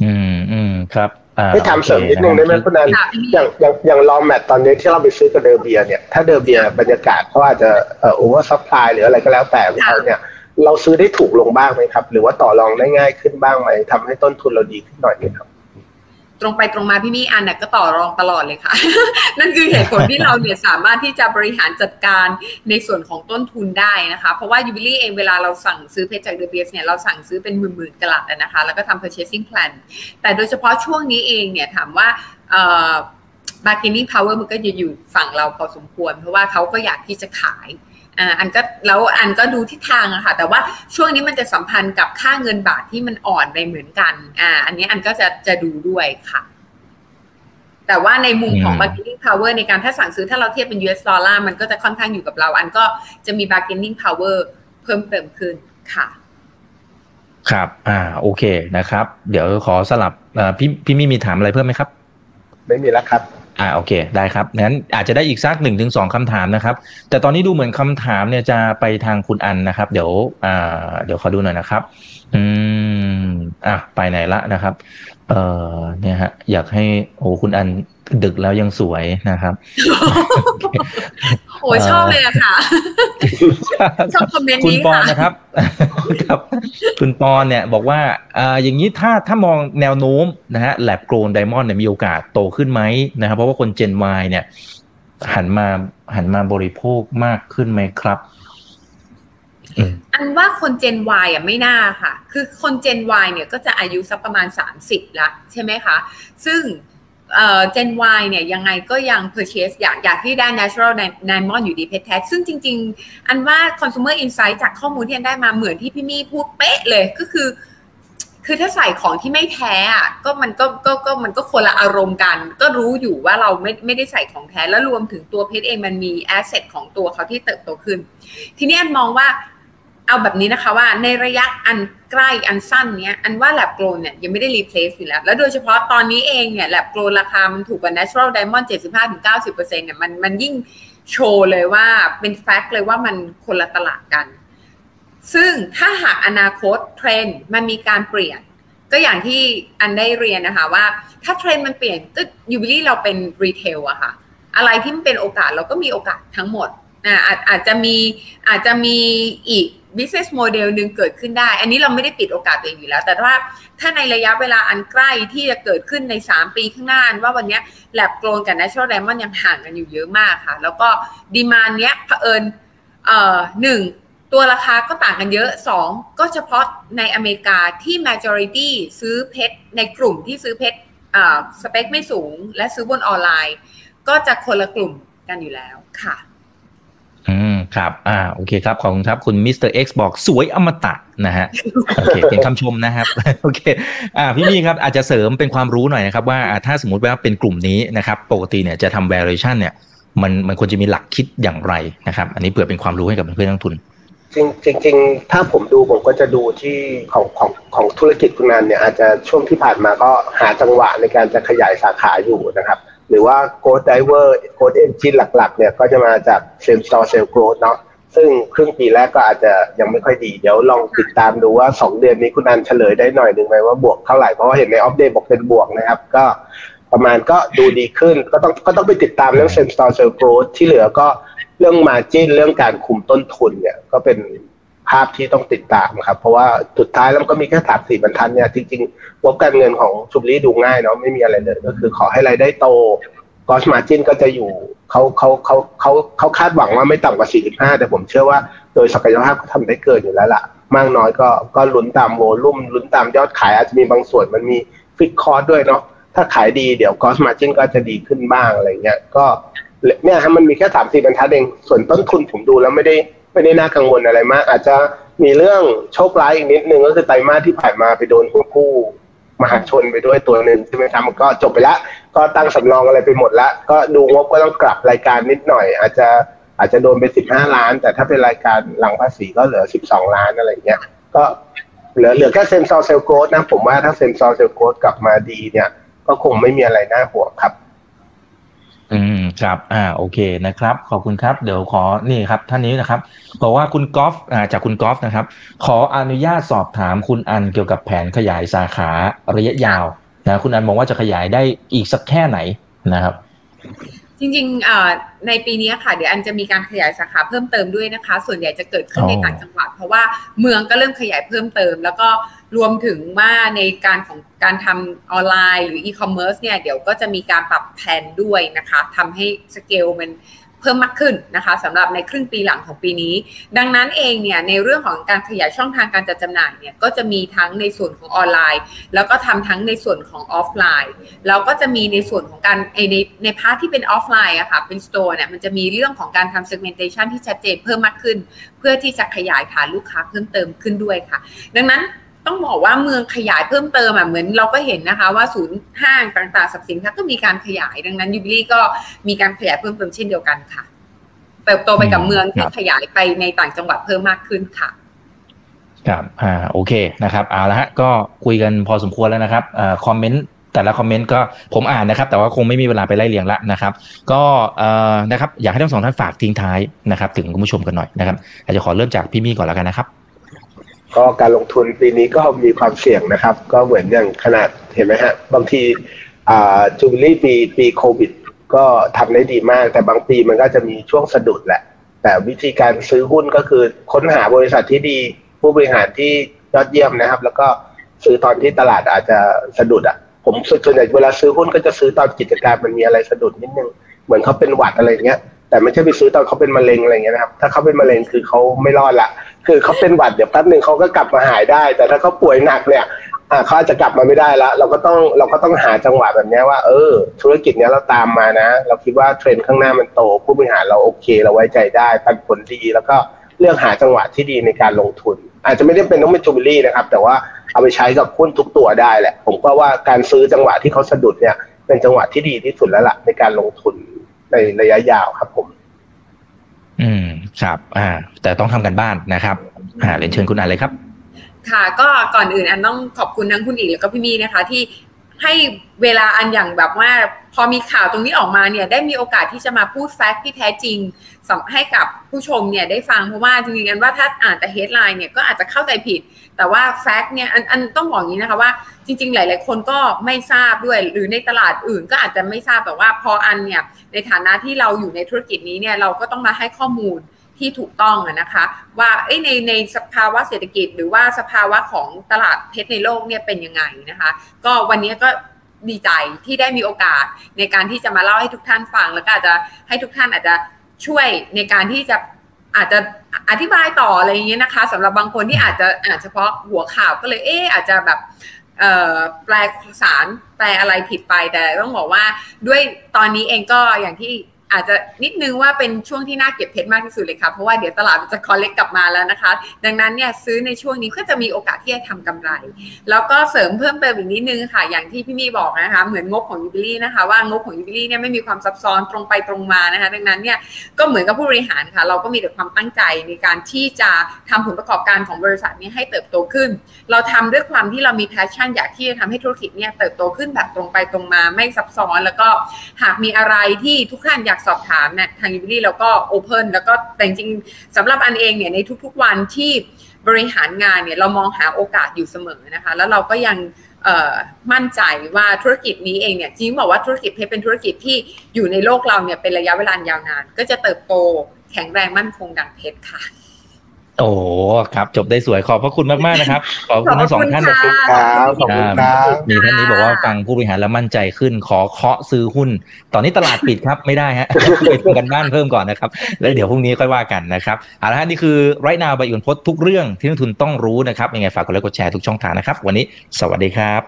อืมอืมครับ มี่ถามเสริมนิดนึงได้ไหมคุณอันอย่างอย่างอย่าง raw mat ตอนนี้ที่เราไปซื้อกับ De Beers เนี่ยถ้า De Beers บรรยากาศเขาอาจจะเอ่อ oversupply หรืออะไรก็แล้วแต่ของเขาเนี่ยเราซื้อได้ถูกลงบ้างไหมครับ หรือว่าต่อรองได้ง่ายขึ้นบ้างไหมทำให้ต้นทุนเราดีขึ้นหน่อยนึงครับ ตรงไปตรงมาพี่มี่อันเนี่ยก็ต่อรองตลอดเลยค่ะ นั่นคือเหตุผลที่เราเนี่ยสามารถที่จะบริหารจัดการในส่วนของต้นทุนได้นะคะ เพราะว่ายูบิลี่เองเวลาเราสั่งซื้อเพชรจาก De Beers เนี่ยเราสั่งซื้อเป็นหมื่นๆกะรัตนะคะ แล้วก็ทำ purchasing plan แต่โดยเฉพาะช่วงนี้เองเนี่ยถามว่า bargaining power มันก็จะอยู่ฝั่งเราพอสมควร เพราะว่าเขาก็อยากที่จะขาย อ่าอันก็แล้วอันก็ดูทิศทางอะค่ะแต่ว่าช่วงนี้มันจะสัมพันธ์กับค่าเงินบาทที่มันอ่อนไปเหมือนกันอ่าอันนี้อันก็จะจะดูด้วยค่ะ แต่ว่าในมุมของ bargaining power ในการถ้าสั่งซื้อถ้าเราเทียบเป็น US ดอลลาร์มันก็จะค่อนข้างอยู่กับเรา อันก็จะมี bargaining power เพิ่มเติมขึ้นค่ะ ครับ อ่า โอเคนะครับ เดี๋ยวขอสลับพี่พี่มีมีถามอะไรเพิ่มไหมครับ ไม่มีแล้วครับ อ่าโอเคได้ครับงั้นอาจจะได้อีกสักหนึ่งถึงสองคำถามนะครับ แต่ตอนนี้ดูเหมือนคำถามเนี่ยจะไปทางคุณอันนะครับ เดี๋ยวอ่าเดี๋ยวขอดูหน่อยนะครับ อืมอะไปไหนละนะครับ เอ่อเนี่ยฮะอยากให้โอ้คุณอัน ดึกแล้วยังสวยนะครับ โอ้ชอบเลยอะค่ะ ชอบคอมเมนต์นี้ค่ะคุณปอนนะครับ ครับ คุณปอนเนี่ยบอกว่าอ่าอย่างนี้ถ้าถ้ามองแนวโน้มนะฮะแลบโกลนไดมอนด์เนี่ยมีโอกาสโตขึ้นไหมนะครับ เพราะว่าคนเจน Y เนี่ย หันมาหันมาบริโภคมากขึ้นไหมครับอันว่าคนเจน Y อะไม่น่าค่ะ คือคนเจน Y เนี่ยก็จะอายุสักประมาณ 30ละใช่ไหมคะ ซึ่ง เจน Y เนี่ยยังไงก็ยัง purchase อยากอยากที่ได้ natural diamond อยู่ดีเพชรแท้ซึ่งจริง ๆ อันว่า consumer insight จากข้อมูลที่อันได้มาเหมือนที่พี่มี่พูดเป๊ะเลยก็คือ คือถ้าใส่ของที่ไม่แท้อะก็มันก็ก็ก็มันก็คนละอารมณ์กัน ก็รู้อยู่ว่าเราไม่ไม่ได้ใส่ของแท้แล้วรวมถึงตัวเพชรเองมันมี asset ของตัวเขาที่เติบโตขึ้น ทีนี้อันมองว่า เอาแบบนี้นะคะว่าในระยะอันใกล้อันสั้นเนี้ยอันว่า lab grown เนี่ยยังไม่ได้ replace อยู่แล้ว แล้วโดยเฉพาะตอนนี้เองเนี่ย lab grown ราคามันถูกกว่า natural diamond 75-90%เนี่ยมันมันยิ่งโชว์เลยว่าเป็น fact เลยว่ามันคนละตลาดกัน ซึ่งถ้าหากอนาคตเทรนด์มันมีการเปลี่ยน ก็อย่างที่อันได้เรียนนะคะว่าถ้าเทรนด์มันเปลี่ยนก็ยูบิลี่เราเป็น retail อะค่ะอะไรที่มันเป็นโอกาสเราก็มีโอกาสทั้งหมด อ่าอาจอาจจะมีอาจจะมีอีก business model หนึ่งเกิดขึ้นได้ อันนี้เราไม่ได้ปิดโอกาสตัวเองอยู่แล้ว แต่ว่าถ้าในระยะเวลาอันใกล้ที่จะเกิดขึ้นใน 3 ปีข้างหน้าว่าวันนี้ lab grown กับ natural diamond ยังห่างกันอยู่เยอะมากค่ะ แล้วก็demand เนี้ยเผอิญเอ่อหนึ่งตัวราคาก็ต่างกันเยอะ 2 ก็เฉพาะในอเมริกาที่ majority ซื้อเพชรในกลุ่มที่ซื้อเพชรสเปคไม่สูง และซื้อบนออนไลน์ ก็จะคนละกลุ่มกันอยู่แล้วค่ะ ครับอ่าโอเคครับ ขอบคุณครับ คุณมิสเตอร์เอ็กซ์บอกสวยอมตะนะฮะโอเคเป็นคำชมนะครับโอเคอ่าพี่มี่ครับอาจจะเสริมเป็นความรู้หน่อยนะครับ ว่าถ้าสมมติว่าเป็นกลุ่มนี้นะครับ ปกติเนี่ยจะทำ valuation เนี่ยมันมันควรจะมีหลักคิดอย่างไรนะครับ อันนี้เผื่อเป็นความรู้ให้กับเพื่อนนักทุนจริงจริงถ้าผมดูผมก็จะดูที่ของของของธุรกิจคุณนันเนี่ยอาจจะช่วงที่ผ่านมาก็หาจังหวะในการจะขยายสาขาอยู่นะครับ หรือว่า growth driver growth engine หลักๆ เนี่ยก็จะมาจาก same store sales growth เนาะซึ่งครึ่งปีแรกก็อาจจะยังไม่ค่อยดี เดี๋ยวลองติดตามดูว่า 2 เดือนนี้คุณอันเฉลยได้หน่อยหนึ่งไหมว่าบวกเท่าไหร่ เพราะว่าเห็นในอัปเดตบอกเป็นบวกนะครับ ก็ประมาณก็ดูดีขึ้น ก็ต้องก็ต้องไปติดตามเรื่อง same store sales growth ที่เหลือก็เรื่อง margin เรื่องการคุมต้นทุนเนี่ยก็เป็น ภาพที่ต้องติดตามครับ เพราะว่าสุดท้ายแล้วก็มีแค่สามสี่บรรทัดเนี่ยจริงๆงบการเงินของชุบลีดูง่ายเนาะไม่มีอะไรเลย ก็คือขอให้รายได้โตกอสมาจินก็จะอยู่เขาเขาเขาเขาเขาคาดหวังว่าไม่ต่ำกว่า45แต่ผมเชื่อว่าโดยศักยภาพเขาทำได้เกินอยู่แล้วล่ะ มากน้อยก็ก็ลุ้นตามโวลุ่มลุ้นตามยอดขายอาจจะมีบางส่วนมันมีfixed cost ด้วยเนาะถ้าขายดีเดี๋ยว gross margin ก็จะดีขึ้นบ้างอะไรเงี้ยก็เนี่ยฮะมันมีแค่สามสี่บรรทัดเองส่วนต้นทุนผมดูแล้วไม่ได้ ไม่ได้น่ากังวลอะไรมาก อาจจะมีเรื่องโชคร้ายอีกนิดนึงก็คือไตรมาสที่ผ่านมาไปโดนหุ้นกู้มหาชนไปด้วยตัวหนึ่งใช่ไหมครับมันก็จบไปแล้ว ก็ตั้งสำรองอะไรไปหมดแล้วก็ดูงบก็ต้องกลับรายการนิดหน่อย อาจจะอาจจะโดนไปสิบห้าล้าน แต่ถ้าเป็นรายการหลังภาษีก็เหลือสิบสองล้านอะไรเงี้ยก็เหลือเหลือแค่ same store sales growth นะผมว่าถ้า same store sales growth กลับมาดีเนี่ย ก็คงไม่มีอะไรน่าห่วงครับ อืมครับ อ่าโอเคนะครับ ขอบคุณครับ เดี๋ยวขอนี่ครับท่านนี้นะครับบอกว่าคุณกอล์ฟอ่าจากคุณกอล์ฟนะครับ ขออนุญาตสอบถามคุณอันเกี่ยวกับแผนขยายสาขาระยะยาวนะคุณอันมองว่าจะขยายได้อีกสักแค่ไหนนะครับ จริงๆในปีนี้ค่ะเดี๋ยวอันจะมีการขยายสาขาเพิ่มเติมด้วยนะคะ ส่วนใหญ่จะเกิดขึ้นในต่างจังหวัด เพราะว่าเมืองก็เริ่มขยายเพิ่มเติม แล้วก็รวมถึงว่าในการของการทำออนไลน์หรืออีคอมเมิร์ซเนี่ยเดี๋ยวก็จะมีการปรับแผนด้วยนะคะทำให้สเกลมัน เพิ่มมากขึ้นนะคะสำหรับในครึ่งปีหลังของปีนี้ ดังนั้นเองเนี่ยในเรื่องของการขยายช่องทางการจัดจำหน่ายเนี่ยก็จะมีทั้งในส่วนของออนไลน์ แล้วก็ทำทั้งในส่วนของออฟไลน์แล้วก็จะมีในส่วนของการในใน part ที่เป็นออฟไลน์อะค่ะเป็น store เนี่ยมันจะมีเรื่องของการทำ segmentation ที่ชัดเจนเพิ่มมากขึ้น เพื่อที่จะขยายฐานลูกค้าเพิ่มเติมขึ้นด้วยค่ะ ดังนั้น ต้องบอกว่าเมืองขยายเพิ่มเติมอะเหมือนเราก็เห็นนะคะว่าศูนย์ห้างต่างๆสับสินค้าก็มีการขยายดังนั้นยูบิลี่ก็มีการขยายเพิ่มเติมเช่นเดียวกันค่ะเติบโตไปกับเมืองที่ขยายไปในต่างจังหวัดเพิ่มมากขึ้นค่ะครับอ่าโอเคนะครับเอาละฮะก็คุยกันพอสมควรแล้วนะครับอ่าคอมเมนต์แต่ละคอมเมนต์ก็ผมอ่านนะครับ แต่ว่าคงไม่มีเวลาไปไล่เรียงละนะครับ ก็เอ่อนะครับอยากให้ทั้งสองท่านฝากทิ้งท้ายนะครับ ถึงคุณผู้ชมกันหน่อยนะครับอาจจะขอเริ่มจากพี่มี่ก่อนแล้วกันนะครับ ก็การลงทุนปีนี้ก็มีความเสี่ยงนะครับ ก็เหมือนอย่างขนาดเห็นไหมฮะบางทีจูบิลี่ปีปีโควิด ก็ทำได้ดีมาก แต่บางปีมันก็จะมีช่วงสะดุดแหละ แต่วิธีการซื้อหุ้นก็คือค้นหาบริษัทที่ดี ผู้บริหารที่ยอดเยี่ยมนะครับ แล้วก็ซื้อตอนที่ตลาดอาจจะสะดุดอะผมส่วนใหญ่เวลาซื้อหุ้นก็จะซื้อตอนกิจการมันมีอะไรสะดุดนิดนึง เหมือนเขาเป็นหวัดอะไรเงี้ย แต่ไม่ใช่ไปซื้อตอนเขาเป็นมะเร็งอะไรเงี้ยนะครับ ถ้าเขาเป็นมะเร็งคือเขาไม่รอดละ คือเขาเป็นหวัดเดี๋ยวแป๊บหนึ่งเขาก็กลับมาหายได้ แต่ถ้าเขาป่วยหนักเนี่ยเขาอาจจะกลับมาไม่ได้แล้วเราก็ต้องเราก็ต้องหาจังหวะแบบนี้ว่า เออ ธุรกิจเนี้ยเราตามมานะ เราคิดว่าเทรนด์ข้างหน้ามันโต ผู้บริหารเราโอเค เราไว้ใจได้ปันผลดีแล้วก็เลือกหาจังหวะที่ดีในการลงทุน อาจจะไม่ได้เป็นต้องเป็นจูบิลี่นะครับ แต่ว่าเอาไปใช้กับหุ้นทุกตัวได้แหละ ผมก็ว่าการซื้อจังหวะที่เขาสะดุดเนี่ย เป็นจังหวะที่ดีที่สุดแล้วล่ะในการลงทุนในระยะยาวครับผม ครับอ่าแต่ต้องทำกันบ้านนะครับอ่าเรียนเชิญคุณอ่านเลยครับ ค่ะก็ก่อนอื่นอันต้องขอบคุณทั้งคุณอีกแล้วก็พี่มีนะคะที่ให้เวลาอันอย่างแบบว่าพอมีข่าวตรงนี้ออกมาเนี่ยได้มีโอกาสที่จะมาพูดแฟกต์ที่แท้จริงให้กับผู้ชมเนี่ยได้ฟังเพราะว่าจริงๆกันว่าถ้าอ่านแต่เฮดไลน์เนี่ยก็อาจจะเข้าใจผิด แต่ว่าแฟกต์เนี่ยอันอันต้องบอกอย่างนี้นะคะว่าจริง ๆ หลาย ๆ คนก็ไม่ทราบด้วย หรือในตลาดอื่นก็อาจจะไม่ทราบแต่ว่าพออันเนี่ยในฐานะที่เราอยู่ในธุรกิจนี้เนี่ยเราก็ต้องมาให้ข้อมูล ที่ถูกต้องนะคะ ว่าในในสภาวะเศรษฐกิจ หรือว่าสภาวะของตลาดเพชรในโลกเนี่ยเป็นยังไงนะคะ ก็วันนี้ก็ดีใจที่ได้มีโอกาสในการที่จะมาเล่าให้ทุกท่านฟัง แล้วก็อาจจะให้ทุกท่านอาจจะช่วยในการที่จะอาจจะอธิบายต่ออะไรอย่างเงี้ยนะคะสำหรับบางคนที่อาจจะอานเฉพาะหัวข่าวก็เลยเอออาจจะแบบแปลสารแปลอะไรผิดไปแต่ต้องบอกว่าด้วยตอนนี้เองก็อย่างที่ อาจจะนิดนึงว่าเป็นช่วงที่น่าเก็บเพชรมากที่สุดเลยค่ะ เพราะว่าเดี๋ยวตลาดจะคอลเลกกลับมาแล้วนะคะ ดังนั้นเนี่ยซื้อในช่วงนี้ก็จะมีโอกาสที่จะทำกำไร แล้วก็เสริมเพิ่มเติมอีกนิดนึงค่ะ อย่างที่พี่มี่บอกนะคะ เหมือนงบของยูบิลี่นะคะว่างบของยูบิลี่เนี่ยไม่มีความซับซ้อนตรงไปตรงมานะคะ ดังนั้นเนี่ยก็เหมือนกับผู้บริหารค่ะ เราก็มีแต่ความตั้งใจในการที่จะทำผลประกอบการของบริษัทนี้ให้เติบโตขึ้น เราทำด้วยความที่เรามี passion อยากที่จะทำให้ธุรกิจเนี่ยเติบโตขึ้นแบบตรงไปตรงมาไม่ซับซ้อน แล้วก็หากมีอะไรที่ทุกท่านอยากสอบถามเนี่ยทางยูบิลี่เราก็ open แล้วก็แต่จริงสำหรับอันเองเนี่ยในทุกๆวันที่บริหารงานเนี่ยเรามองหาโอกาสอยู่เสมอนะคะ แล้วเราก็ยังมั่นใจว่าธุรกิจนี้เองเนี่ยจริงบอกว่าธุรกิจเพชรเป็นธุรกิจที่อยู่ในโลกเราเนี่ยเป็นระยะเวลายาวนาน ก็จะเติบโตแข็งแรงมั่นคงดังเพชรค่ะ โอ้ครับ จบได้สวยขอบพระคุณมากๆนะครับ ขอบคุณทั้งสองท่านนะครับขอบคุณครับมีท่านนี้บอกว่าฟังผู้บริหารแล้วมั่นใจขึ้น ขอเคาะซื้อหุ้น ตอนนี้ตลาดปิดครับไม่ได้ฮะไปทำกันบ้านเพิ่มก่อนนะครับ แล้วเดี๋ยวพรุ่งนี้ค่อยว่ากันนะครับเอาละฮะนี่คือไรนาวใบอุ่นพดทุกเรื่องที่นักทุนต้องรู้นะครับยังไงฝากกดไลค์กดแชร์ทุกช่องทางนะครับ วันนี้สวัสดีครับ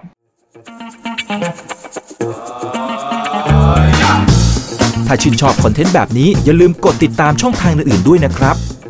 ถ้าชื่นชอบคอนเทนต์แบบนี้อย่าลืมกดติดตามช่องทางอื่นๆด้วยนะครับ